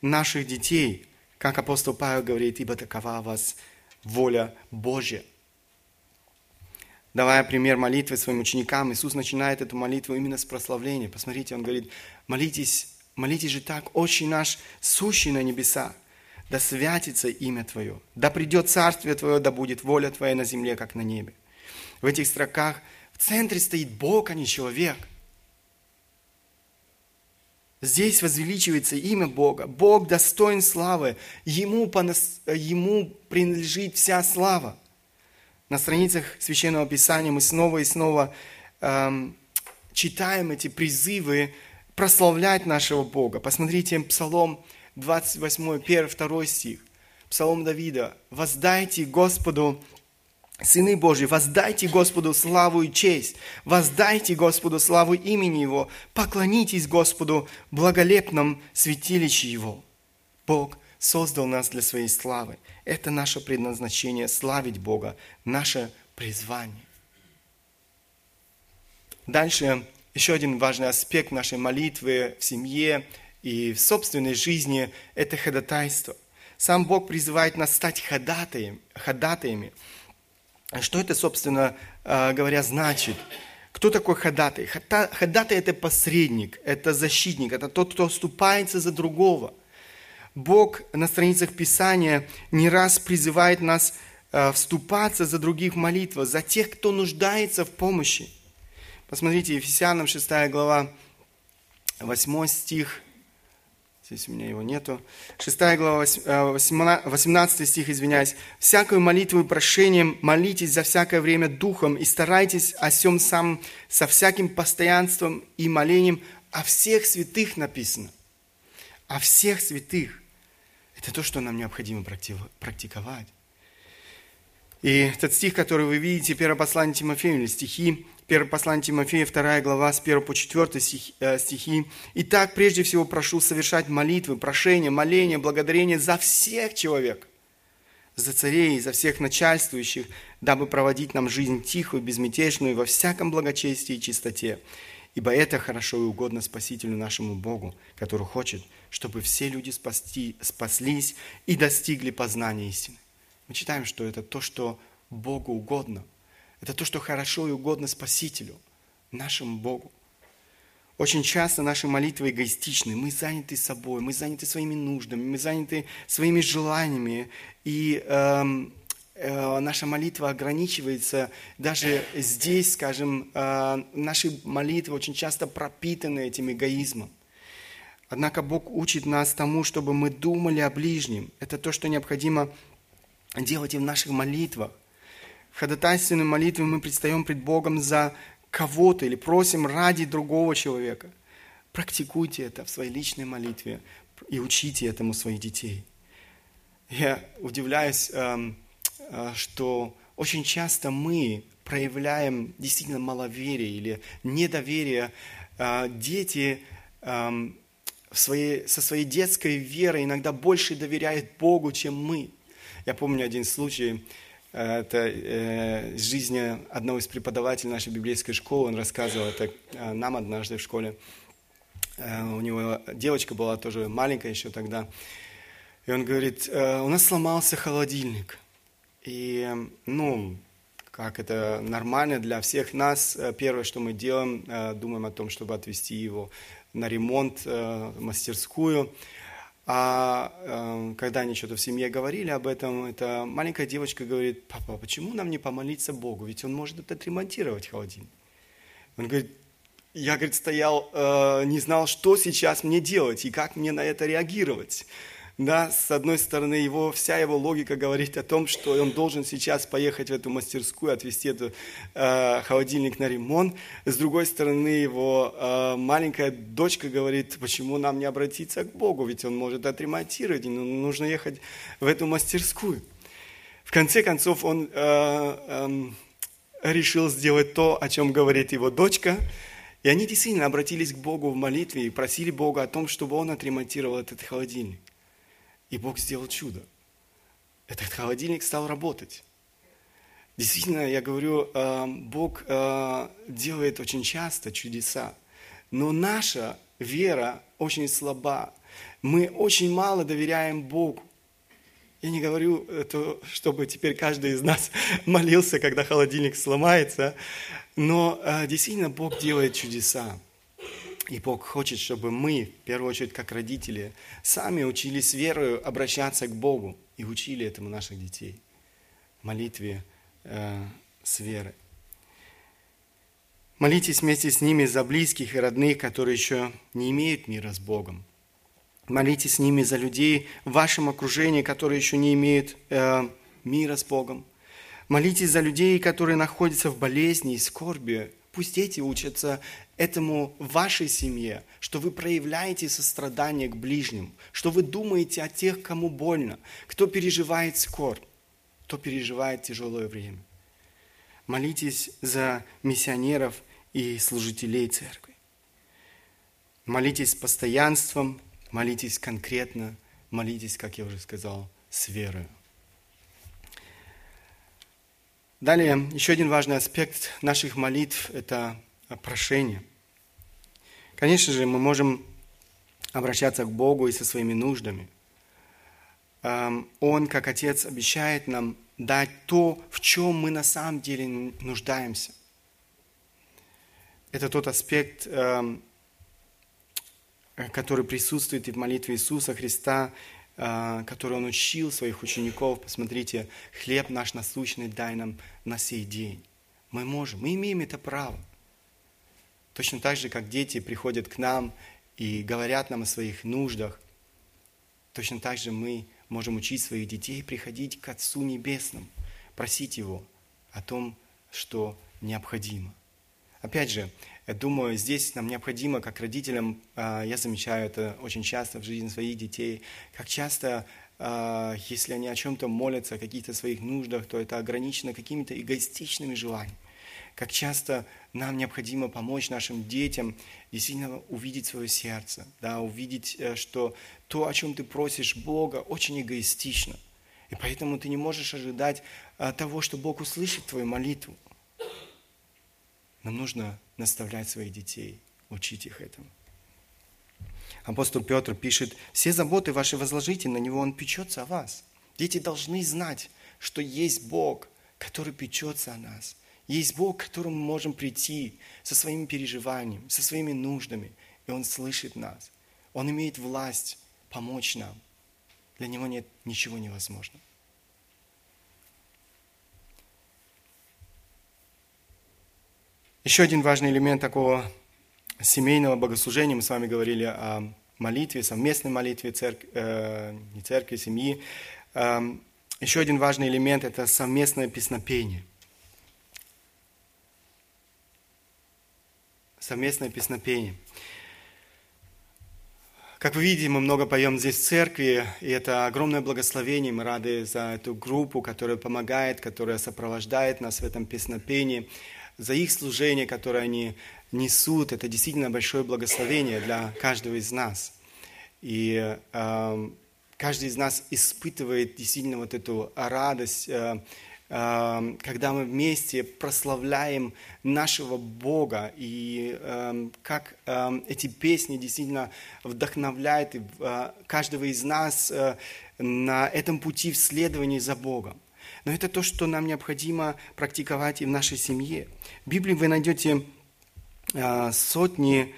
наших детей. Как апостол Павел говорит, ибо такова вас воля Божья. Давая пример молитвы своим ученикам, Иисус начинает эту молитву именно с прославления. Посмотрите, Он говорит, молитесь, молитесь же так, очень наш, сущий на небесах, да святится имя Твое, да придет Царствие Твое, да будет воля Твоя на земле, как на небе. В этих строках в центре стоит Бог, а не человек – Здесь возвеличивается имя Бога. Бог достоин славы. Ему, понос... Ему принадлежит вся слава. На страницах Священного Писания мы снова и снова эм, читаем эти призывы прославлять нашего Бога. Посмотрите Псалом 28, 1, 2 стих. Псалом Давида. «Воздайте Господу Сыны Божьи, воздайте Господу славу и честь, воздайте Господу славу имени Его, поклонитесь Господу благолепном святилище Его. Бог создал нас для своей славы. Это наше предназначение – славить Бога, наше призвание. Дальше еще один важный аспект нашей молитвы в семье и в собственной жизни – это ходатайство. Сам Бог призывает нас стать ходатаями, ходатаями – что это, собственно а, говоря, значит? Кто такой ходатай? Ходатай – это посредник, это защитник, это тот, кто вступается за другого. Бог на страницах Писания не раз призывает нас а, вступаться за других в молитву, за тех, кто нуждается в помощи. Посмотрите, Ефесянам 6 глава, 8 стих, Здесь у меня его нету. 6 глава, 18 э, стих, извиняюсь. «Всякую молитву и прошением молитесь за всякое время духом и старайтесь о всем сам со всяким постоянством и молением о всех святых написано. О всех святых. Это то, что нам необходимо практиковать. И этот стих, который вы видите, первое послание Тимофею, или стихи, первое послание Тимофея, 2 глава, с 1 по 4 э, стихи. «Итак, прежде всего прошу совершать молитвы, прошения, моления, благодарения за всех человек, за царей, за всех начальствующих, дабы проводить нам жизнь тихую, безмятежную, во всяком благочестии и чистоте. Ибо это хорошо и угодно Спасителю нашему Богу, который хочет, чтобы все люди спасти, спаслись и достигли познания истины. Мы читаем, что это то, что Богу угодно. Это то, что хорошо и угодно Спасителю, нашему Богу. Очень часто наши молитвы эгоистичны. Мы заняты собой, мы заняты своими нуждами, мы заняты своими желаниями. И эм, э, наша молитва ограничивается. Даже здесь, скажем, э, наши молитвы очень часто пропитаны этим эгоизмом. Однако Бог учит нас тому, чтобы мы думали о ближнем. Это то, что необходимо делать и в наших молитвах. В ходатайственной молитве мы предстаем пред Богом за кого-то или просим ради другого человека. Практикуйте это в своей личной молитве и учите этому своих детей. Я удивляюсь, эм, э, что очень часто мы проявляем действительно маловерие или недоверие. Э, дети эм, своей, со своей детской верой иногда больше доверяют Богу, чем мы. Я помню один случай, э, это э, из жизни одного из преподавателей нашей библейской школы, он рассказывал это э, нам однажды в школе. У него девочка была тоже маленькая еще тогда. И он говорит, у нас сломался холодильник. И, ну, как это нормально для всех нас, первое, что мы делаем, думаем о том, чтобы отвезти его на ремонт в мастерскую. А э, когда они что-то в семье говорили об этом, эта маленькая девочка говорит, папа, почему нам не помолиться Богу? Ведь он может отремонтировать холодильник. Он говорит, я, говорит, стоял, э, не знал, что сейчас мне делать и как мне на это реагировать да, с одной стороны, его, вся его логика говорит о том, что он должен сейчас поехать в эту мастерскую, отвезти этот э, холодильник на ремонт. С другой стороны, его э, маленькая дочка говорит, почему нам не обратиться к Богу, ведь он может отремонтировать, и нужно ехать в эту мастерскую. В конце концов, он э, э, решил сделать то, о чем говорит его дочка, и они действительно обратились к Богу в молитве и просили Бога о том, чтобы он отремонтировал этот холодильник. И Бог сделал чудо. Этот холодильник стал работать. Действительно, я говорю, э, Бог э, делает очень часто чудеса, но наша вера очень слаба. Мы очень мало доверяем Богу. Я не говорю, это, чтобы теперь каждый из нас [LAUGHS] молился, когда холодильник сломается, но э, действительно Бог делает чудеса. И Бог хочет, чтобы мы, в первую очередь, как родители, сами учились верою обращаться к Богу и учили этому наших детей. Молитве э, с верой. Молитесь вместе с ними за близких и родных, которые еще не имеют мира с Богом. Молитесь с ними за людей в вашем окружении, которые еще не имеют э, мира с Богом. Молитесь за людей, которые находятся в болезни и скорби. Пусть дети учатся этому в вашей семье, что вы проявляете сострадание к ближним, что вы думаете о тех, кому больно, кто переживает скорбь, кто переживает тяжелое время. Молитесь за миссионеров и служителей церкви. Молитесь с постоянством, молитесь конкретно, молитесь, как я уже сказал, с верой. Далее, еще один важный аспект наших молитв – это прошение. Конечно же, мы можем обращаться к Богу и со своими нуждами. Эм, Он, как Отец, обещает нам дать то, в чем мы на самом деле нуждаемся. Это тот аспект, эм, который присутствует и в молитве Иисуса Христа, который Он учил своих учеников. Посмотрите, хлеб наш насущный дай нам на сей день. Мы можем, мы имеем это право. Точно так же, как дети приходят к нам и говорят нам о своих нуждах, точно так же мы можем учить своих детей приходить к Отцу Небесному, просить Его о том, что необходимо. Опять же, я думаю, здесь нам необходимо, как родителям, а, я замечаю это очень часто в жизни своих детей, как часто, а, если они о чем-то молятся, о каких-то своих нуждах, то это ограничено какими-то эгоистичными желаниями. Как часто нам необходимо помочь нашим детям действительно увидеть свое сердце, да, увидеть, э, что то, о чем ты просишь Бога, очень эгоистично. И поэтому ты не можешь ожидать а, того, что Бог услышит твою молитву. Нам нужно наставлять своих детей, учить их этому. Апостол Петр пишет, все заботы ваши возложите на Него, Он печется о вас. Дети должны знать, что есть Бог, который печется о нас – есть Бог, к которому мы можем прийти со своими переживаниями, со своими нуждами, и Он слышит нас. Он имеет власть помочь нам. Для Него нет ничего невозможного. Еще один важный элемент такого семейного богослужения, мы с вами говорили о молитве, совместной молитве церкви, э, не церкви, семьи. Э, еще один важный элемент – это совместное песнопение – совместное песнопение. Как вы видите, мы много поем здесь в церкви, и это огромное благословение. Мы рады за эту группу, которая помогает, которая сопровождает нас в этом песнопении, за их служение, которое они несут. Это действительно большое благословение для каждого из нас. И э, каждый из нас испытывает действительно вот эту радость, э, Эм, когда мы вместе прославляем нашего Бога, и эм, как эм, эти песни действительно вдохновляют э, каждого из нас э, на этом пути в следовании за Богом. Но это то, что нам необходимо практиковать и в нашей семье. В Библии вы найдете э, сотни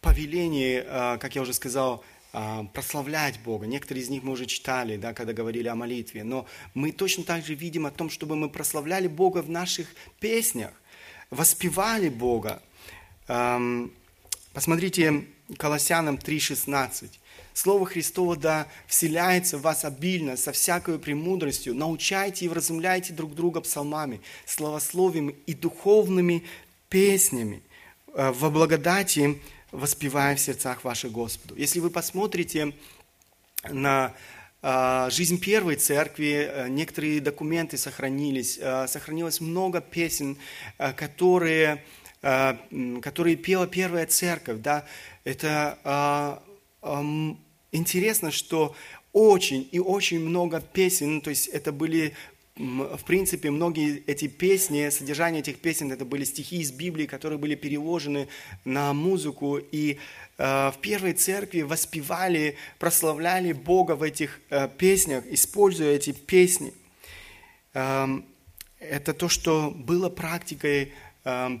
повелений, как я уже сказал, а, прославлять Бога. Некоторые из них мы уже читали, да, когда говорили о молитве. Но мы точно так же видим о том, чтобы мы прославляли Бога в наших песнях, воспевали Бога. Посмотрите Колоссянам 3,16. Слово Христово да вселяется в вас обильно, со всякой премудростью. Научайте и вразумляйте друг друга псалмами, словословием и духовными песнями э, во благодати воспевая в сердцах ваших Господу. Если вы посмотрите на а, жизнь первой церкви, э, некоторые документы сохранились, э, сохранилось много песен, э, которые, которые пела первая церковь. Да? Это а, интересно, что очень и очень много песен, то есть это были в принципе, многие эти песни, содержание этих песен, это были стихи из Библии, которые были переложены на музыку, и э, в первой церкви воспевали, прославляли Бога в этих э, песнях, используя эти песни. Э, это то, что было практикой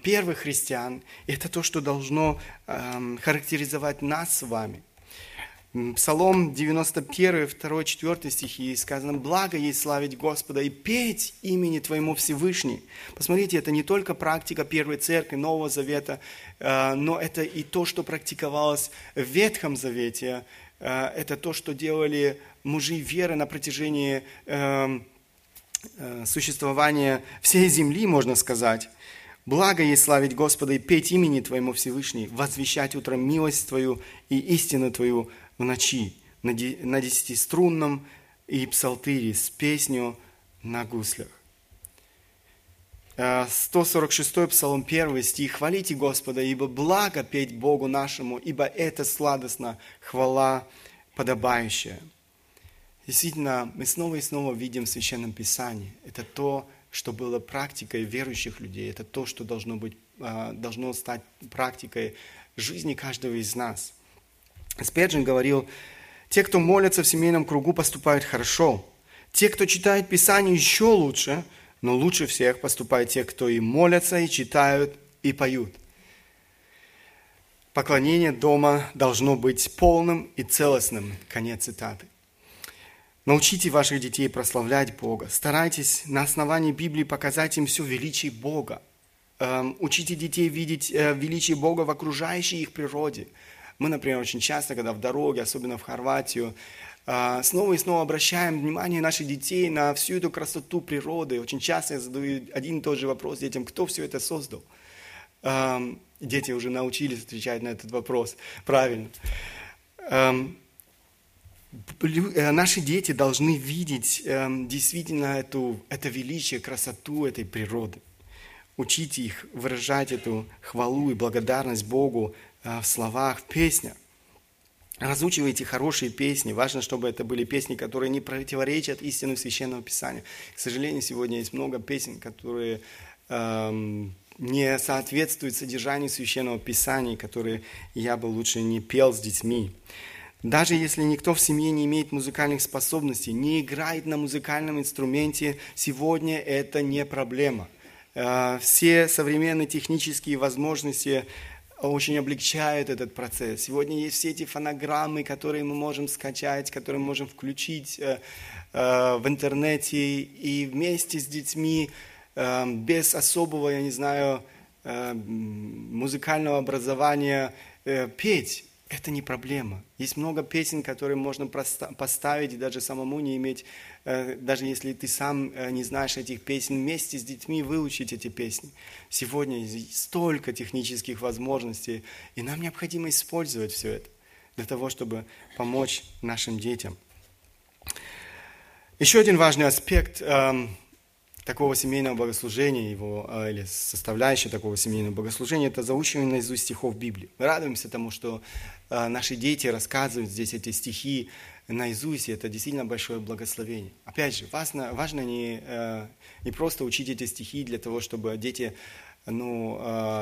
первых христиан, это то, что должно характеризовать нас с вами – Псалом 91, 2, 4 стихи сказано, «Благо есть славить Господа и петь имени Твоему Всевышний». Посмотрите, это не только практика Первой Церкви, Нового Завета, э, но это и то, что практиковалось в Ветхом Завете. Э, это то, что делали мужи веры на протяжении эм, э, существования всей земли, можно сказать. Благо есть славить Господа и петь имени Твоему Всевышний, возвещать утром милость Твою и истину Твою, в ночи на десятиструнном и псалтыре с песню на гуслях. 146 э, псалом 1 стих. «Хвалите Господа, ибо благо петь Богу нашему, ибо это сладостно, хвала подобающая». Действительно, мы снова и снова видим в Священном Писании. Это то, что было практикой верующих людей. Это то, что должно, быть, э, должно стать практикой жизни каждого из нас – Спеджин говорил, те, кто молятся в семейном кругу, поступают хорошо. Те, кто читает Писание, еще лучше, но лучше всех поступают те, кто и молятся, и читают, и поют. Поклонение дома должно быть полным и целостным. Конец цитаты. Научите ваших детей прославлять Бога. Старайтесь на основании Библии показать им все величие Бога. Эм, учите детей видеть э, величие Бога в окружающей их природе – мы, например, очень часто, когда в дороге, особенно в Хорватию, А, снова и снова обращаем внимание наших детей на всю эту красоту природы. Очень часто я задаю один и тот же вопрос детям, кто все это создал? Дети уже научились отвечать на этот вопрос правильно. Э, наши дети должны видеть действительно эту, это величие, красоту этой природы. Учите их выражать эту хвалу и благодарность Богу в словах, в песнях. Разучивайте хорошие песни. Важно, чтобы это были песни, которые не противоречат истину Священного Писания. К сожалению, сегодня есть много песен, которые эм, не соответствуют содержанию Священного Писания, которые я бы лучше не пел с детьми. Даже если никто в семье не имеет музыкальных способностей, не играет на музыкальном инструменте, сегодня это не проблема. Э, все современные технические возможности очень облегчают этот процесс. Сегодня есть все эти фонограммы, которые мы можем скачать, которые мы можем включить э, э, в интернете и вместе с детьми, э, без особого, я не знаю, музыкального образования петь это не проблема. Есть много песен, которые можно поставить и даже самому не иметь, даже если ты сам э, не знаешь этих песен, вместе с детьми выучить эти песни. Сегодня столько технических возможностей, и нам необходимо использовать все это для того, чтобы помочь нашим детям. Еще один важный аспект эм, такого семейного богослужения, его, а, или составляющая такого семейного богослужения, это заучивание наизусть стихов Библии. Мы радуемся тому, что а, наши дети рассказывают здесь эти стихи наизусть, и это действительно большое благословение. Опять же, важно, важно не, а, не просто учить эти стихи для того, чтобы дети ну,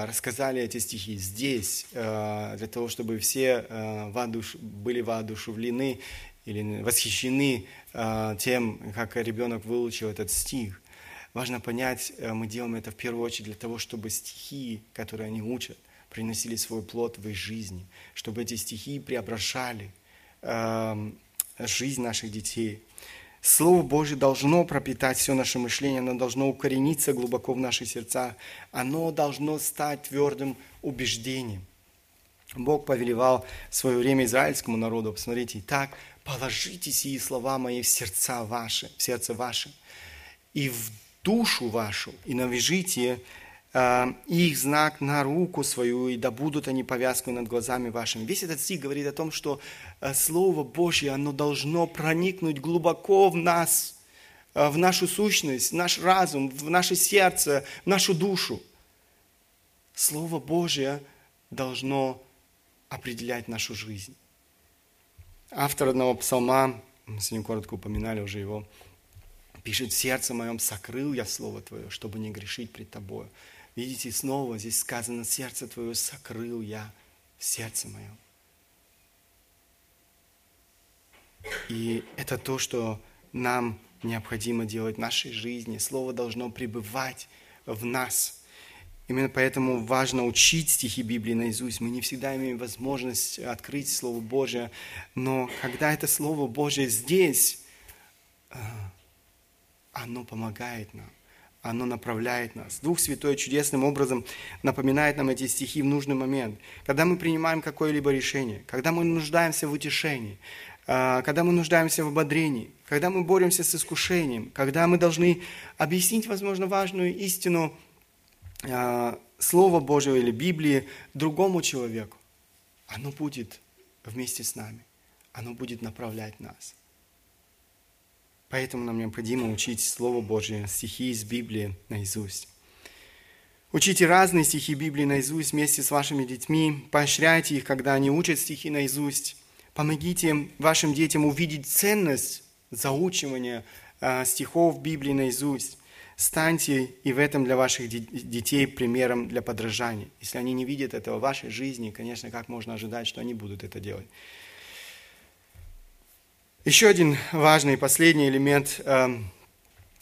рассказали эти стихи здесь, для того, чтобы все воодуш... были воодушевлены или восхищены тем, как ребенок выучил этот стих. Важно понять, э, мы делаем это в первую очередь для того, чтобы стихи, которые они учат, приносили свой плод в их жизни, чтобы эти стихи преображали э, жизнь наших детей. Слово Божье должно пропитать все наше мышление, оно должно укорениться глубоко в наши сердца, оно должно стать твердым убеждением. Бог повелевал в свое время израильскому народу, посмотрите, так, положите сии слова мои в сердца ваши, в сердце ваше, и в душу вашу, и навяжите э, их знак на руку свою, и да будут они повязкой над глазами вашими. Весь этот стих говорит о том, что э, Слово Божье, оно должно проникнуть глубоко в нас, э, в нашу сущность, в наш разум, в наше сердце, в нашу душу. Слово Божье должно определять нашу жизнь. Автор одного псалма, мы сегодня коротко упоминали уже его, Пишет, в сердце моем сокрыл я Слово Твое, чтобы не грешить пред Тобою. Видите, снова здесь сказано, сердце Твое сокрыл я в сердце моем. И это то, что нам необходимо делать в нашей жизни. Слово должно пребывать в нас. Именно поэтому важно учить стихи Библии наизусть. Мы не всегда имеем возможность открыть Слово Божие, но когда это Слово Божие здесь, а, оно помогает нам, оно направляет нас. Дух Святой чудесным образом напоминает нам эти стихи в нужный момент. Когда мы принимаем какое-либо решение, когда мы нуждаемся в утешении, а, когда мы нуждаемся в ободрении, когда мы боремся с искушением, когда мы должны объяснить, возможно, важную истину а, Слова Божьего или Библии другому человеку, оно будет вместе с нами, оно будет направлять нас. Поэтому нам необходимо учить Слово Божье, стихи из Библии наизусть. Учите разные стихи Библии наизусть вместе с вашими детьми, поощряйте их, когда они учат стихи наизусть. Помогите вашим детям увидеть ценность заучивания э, стихов Библии наизусть. Станьте и в этом для ваших детей примером для подражания. Если они не видят этого в вашей жизни, конечно, как можно ожидать, что они будут это делать? Еще один важный и последний элемент э,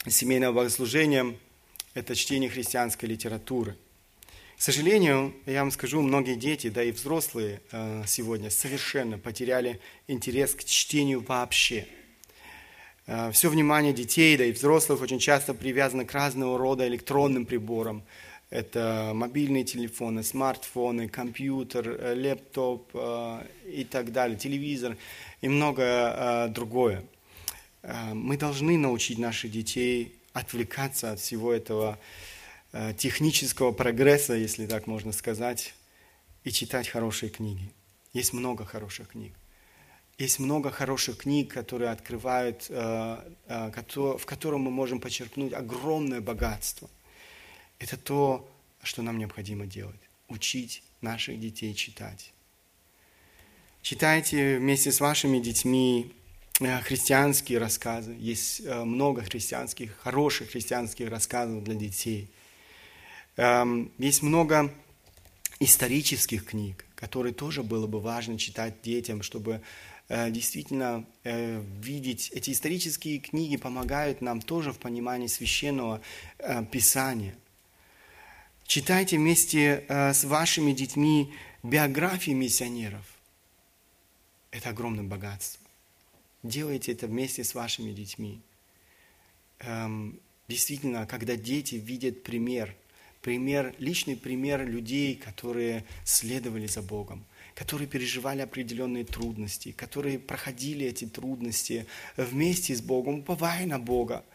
семейного богослужения – это чтение христианской литературы. К сожалению, я вам скажу, многие дети, да и взрослые э, сегодня совершенно потеряли интерес к чтению вообще. Э, все внимание детей, да и взрослых очень часто привязано к разного рода электронным приборам, Это мобильные телефоны, смартфоны, компьютер, лэптоп и так далее, телевизор и многое другое. Мы должны научить наших детей отвлекаться от всего этого технического прогресса, если так можно сказать, и читать хорошие книги. Есть много хороших книг. Есть много хороших книг, которые открывают, в котором мы можем почерпнуть огромное богатство. Это то, что нам необходимо делать. Учить наших детей читать. Читайте вместе с вашими детьми э, христианские рассказы. Есть много христианских, хороших христианских рассказов для детей. Эм, есть много исторических книг, которые тоже было бы важно читать детям, чтобы э, действительно э, видеть. Эти исторические книги помогают нам тоже в понимании священного э, писания. Читайте вместе э, с вашими детьми биографии миссионеров. Это огромное богатство. Делайте это вместе с вашими детьми. Эм, действительно, когда дети видят пример – пример, личный пример людей, которые следовали за Богом, которые переживали определенные трудности, которые проходили эти трудности вместе с Богом, уповая на Бога.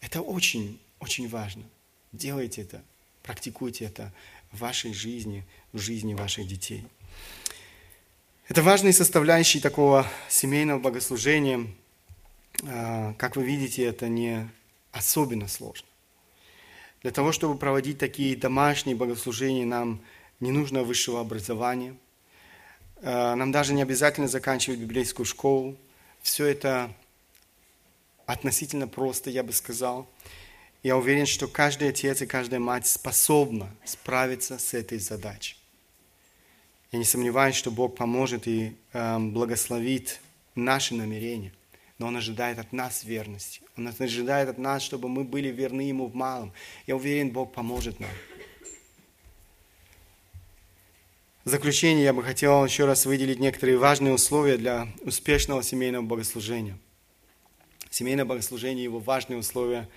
Это очень, очень важно. Делайте это, практикуйте это в вашей жизни, в жизни ваших детей. Это важные составляющие такого семейного богослужения. А, как вы видите, это не особенно сложно. Для того, чтобы проводить такие домашние богослужения, нам не нужно высшего образования. Э, нам даже не обязательно заканчивать библейскую школу. Все это относительно просто, я бы сказал. Я уверен, что каждый отец и каждая мать способна справиться с этой задачей. Я не сомневаюсь, что Бог поможет и э, благословит наши намерения – но Он ожидает от нас верности. Он ожидает от нас, чтобы мы были верны Ему в малом. Я уверен, Бог поможет нам. В заключение я бы хотел еще раз выделить некоторые важные условия для успешного семейного богослужения. Семейное богослужение – его важные условия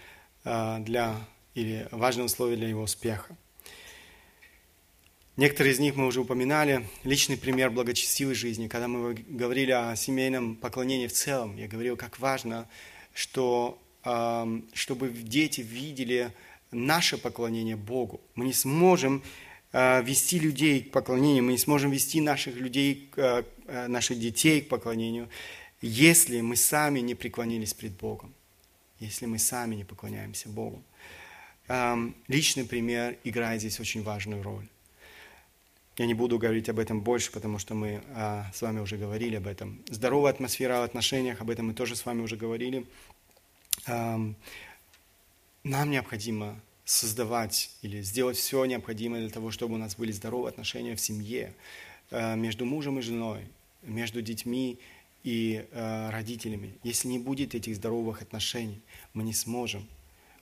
а, для, или важные условия для его успеха. Некоторые из них мы уже упоминали. Личный пример благочестивой жизни. Когда мы говорили о семейном поклонении в целом, я говорил, как важно, что, чтобы дети видели наше поклонение Богу. Мы не сможем а, вести людей к поклонению, мы не сможем вести наших людей, а, наших детей к поклонению, если мы сами не преклонились пред Богом, если мы сами не поклоняемся Богу. Личный пример играет здесь очень важную роль. Я не буду говорить об этом больше, потому что мы а, с вами уже говорили об этом. Здоровая атмосфера в отношениях, об этом мы тоже с вами уже говорили. А, нам необходимо создавать или сделать все необходимое для того, чтобы у нас были здоровые отношения в семье, а, между мужем и женой, между детьми и а, родителями. Если не будет этих здоровых отношений, мы не сможем,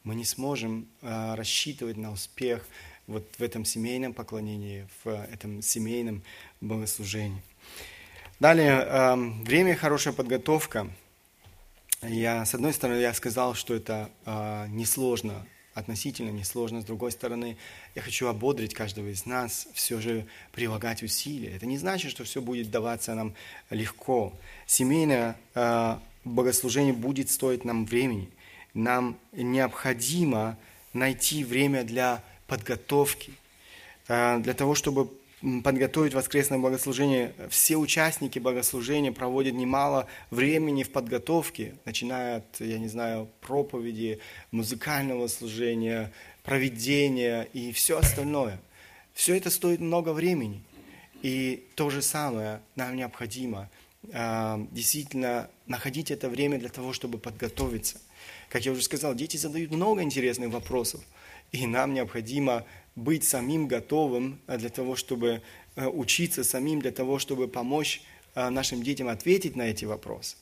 мы не сможем а, рассчитывать на успех вот в этом семейном поклонении, в этом семейном богослужении. Далее, эм, время хорошая подготовка. Я, с одной стороны, я сказал, что это э, несложно, относительно несложно. С другой стороны, я хочу ободрить каждого из нас все же прилагать усилия. Это не значит, что все будет даваться нам легко. Семейное э, богослужение будет стоить нам времени. Нам необходимо найти время для подготовки, э, для того, чтобы подготовить воскресное богослужение. Все участники богослужения проводят немало времени в подготовке, начиная от, я не знаю, проповеди, музыкального служения, проведения и все остальное. Все это стоит много времени. И то же самое нам необходимо э, действительно находить это время для того, чтобы подготовиться. Как я уже сказал, дети задают много интересных вопросов – и нам необходимо быть самим готовым э, для того, чтобы э, учиться самим, для того, чтобы помочь э, нашим детям ответить на эти вопросы.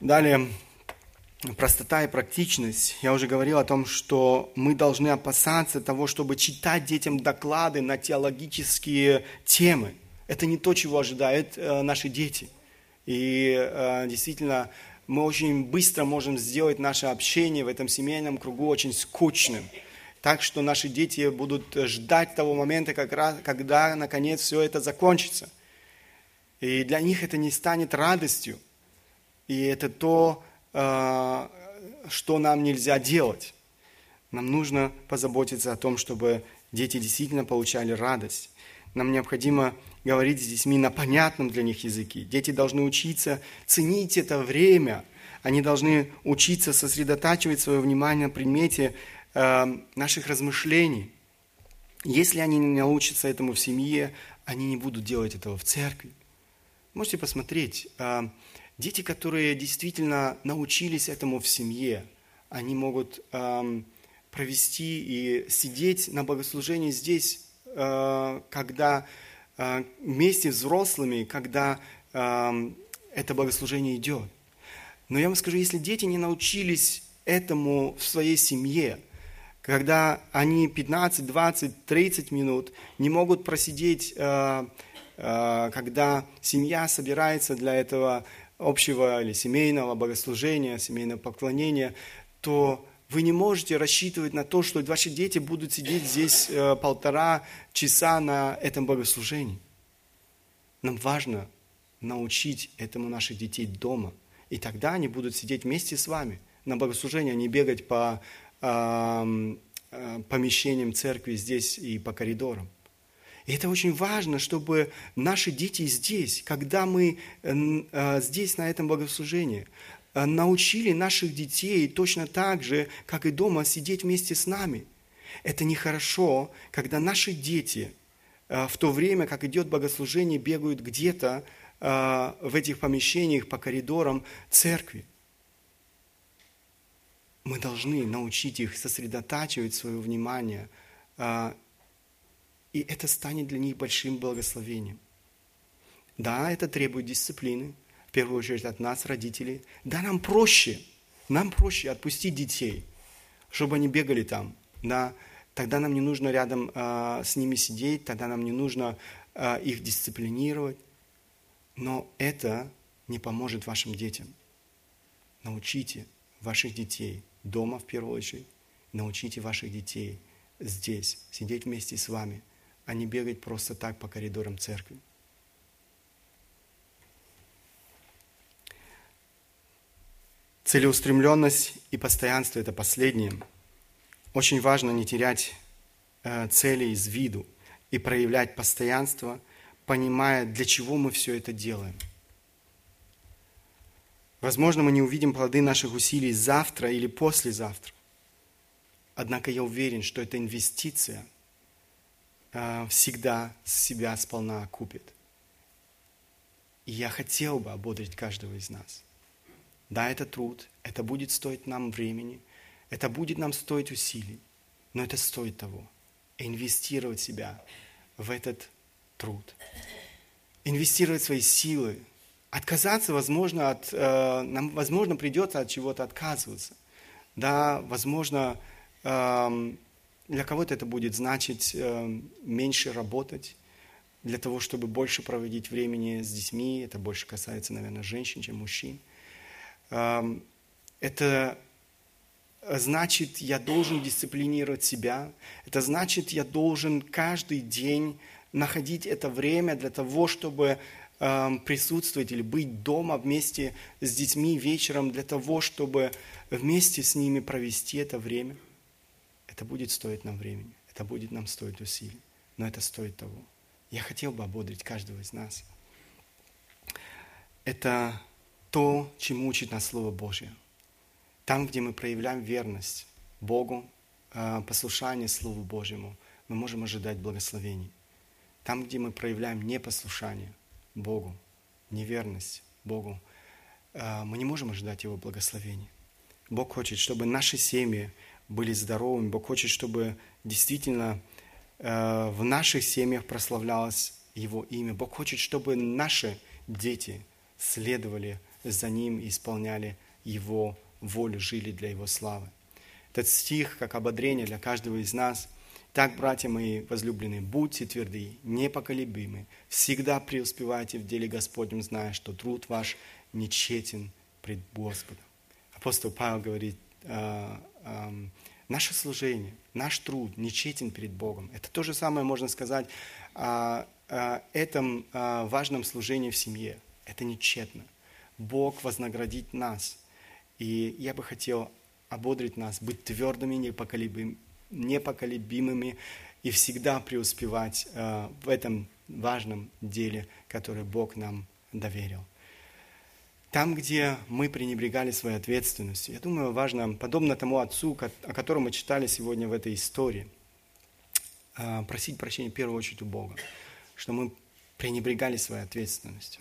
Далее, простота и практичность. Я уже говорил о том, что мы должны опасаться того, чтобы читать детям доклады на теологические темы. Это не то, чего ожидают наши дети. И действительно, мы очень быстро можем сделать наше общение в этом семейном кругу очень скучным. так что наши дети будут ждать того момента, как раз, когда наконец все это закончится. И для них это не станет радостью. И это то, э, что нам нельзя делать. Нам нужно позаботиться о том, чтобы дети действительно получали радость. Нам необходимо говорить с детьми на понятном для них языке. Дети должны учиться ценить это время. Они должны учиться сосредотачивать свое внимание на предмете э, наших размышлений. Если они не научатся этому в семье, они не будут делать этого в церкви. Можете посмотреть, э, дети, которые действительно научились этому в семье, они могут э, провести и сидеть на богослужении здесь, когда э, вместе взрослыми, когда э, это богослужение идет. Но я вам скажу, если дети не научились этому в своей семье, когда они 15, 20, 30 минут не могут просидеть Э, когда семья собирается для этого общего или семейного богослужения, семейного поклонения, то вы не можете рассчитывать на то, что ваши дети будут сидеть здесь э, полтора часа на этом богослужении. Нам важно научить этому наших детей дома. И тогда они будут сидеть вместе с вами на богослужении, а не бегать по э, помещениям церкви здесь и по коридорам. И это очень важно, чтобы наши дети здесь, когда мы э, здесь, на этом богослужении, научили наших детей точно так же, как и дома, сидеть вместе с нами. Это нехорошо, когда наши дети э, в то время, как идет богослужение, бегают где-то в этих помещениях по коридорам церкви. Мы должны научить их сосредотачивать свое внимание и это станет для них большим благословением. Да, это требует дисциплины, в первую очередь от нас, родителей. Да, нам проще, нам проще отпустить детей, чтобы они бегали там. Да, тогда нам не нужно рядом э, с ними сидеть, тогда нам не нужно э, их дисциплинировать. Но это не поможет вашим детям. Научите ваших детей дома в первую очередь, научите ваших детей здесь, сидеть вместе с вами – а не бегать просто так по коридорам церкви. Целеустремленность и постоянство – это последнее. Очень важно не терять э, цели из виду и проявлять постоянство, понимая, для чего мы все это делаем. Возможно, мы не увидим плоды наших усилий завтра или послезавтра. Однако я уверен, что это инвестиция – Э, всегда себя сполна окупит. И я хотел бы ободрить каждого из нас. Да, это труд, это будет стоить нам времени, это будет нам стоить усилий, но это стоит того. Инвестировать себя в этот труд. Инвестировать свои силы. Отказаться, возможно, от, э, нам, возможно, придется от чего-то отказываться. Да, возможно, э, для кого-то это будет значить э, меньше работать, для того, чтобы больше проводить времени с детьми. Это больше касается, наверное, женщин, чем мужчин. Это значит, я должен дисциплинировать себя. Это значит, я должен каждый день находить это время для того, чтобы присутствовать или быть дома вместе с детьми вечером, для того, чтобы вместе с ними провести это время – это будет стоить нам времени, это будет нам стоить усилий, но это стоит того. Я хотел бы ободрить каждого из нас. Это то, чему учит нас Слово Божье. Там, где мы проявляем верность Богу, э, послушание Слову Божьему, мы можем ожидать благословений. Там, где мы проявляем непослушание Богу, неверность Богу, э, мы не можем ожидать Его благословений. Бог хочет, чтобы наши семьи были здоровыми. Бог хочет, чтобы действительно э, в наших семьях прославлялось Его имя. Бог хочет, чтобы наши дети следовали за Ним и исполняли Его волю, жили для Его славы. Этот стих, как ободрение для каждого из нас. Так, братья мои возлюбленные, будьте тверды, непоколебимы, всегда преуспевайте в деле Господнем, зная, что труд ваш нечетен пред Господом. Апостол Павел говорит, э, Наше служение, наш труд нечетен перед Богом. Это то же самое можно сказать о, этом о важном служении в семье. Это нечетно. Бог вознаградит нас. И я бы хотел ободрить нас, быть твердыми, непоколебимыми, непоколебимыми и всегда преуспевать э, в этом важном деле, которое Бог нам доверил. Там, где мы пренебрегали своей ответственностью, я думаю, важно, подобно тому отцу, о котором мы читали сегодня в этой истории, э, просить прощения в первую очередь у Бога, что мы пренебрегали своей ответственностью,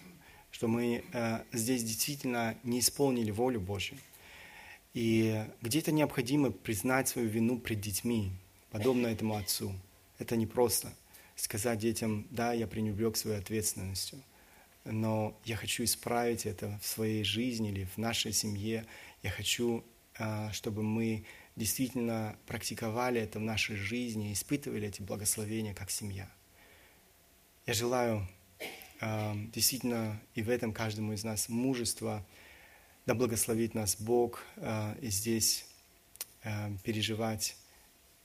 что мы э, здесь действительно не исполнили волю Божью. И где-то необходимо признать свою вину пред детьми, подобно этому отцу. Это не просто сказать детям, да, я пренебрег своей ответственностью, но я хочу исправить это в своей жизни или в нашей семье. Я хочу, а, чтобы мы действительно практиковали это в нашей жизни, испытывали эти благословения как семья. Я желаю действительно и в этом каждому из нас мужества, да благословит нас Бог а, и здесь переживать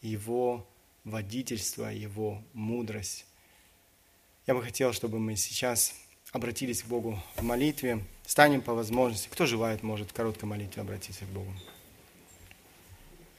Его водительство, Его мудрость. Я бы хотел, чтобы мы сейчас обратились к Богу в молитве. Станем по возможности. Кто желает, может в короткой молитве обратиться к Богу.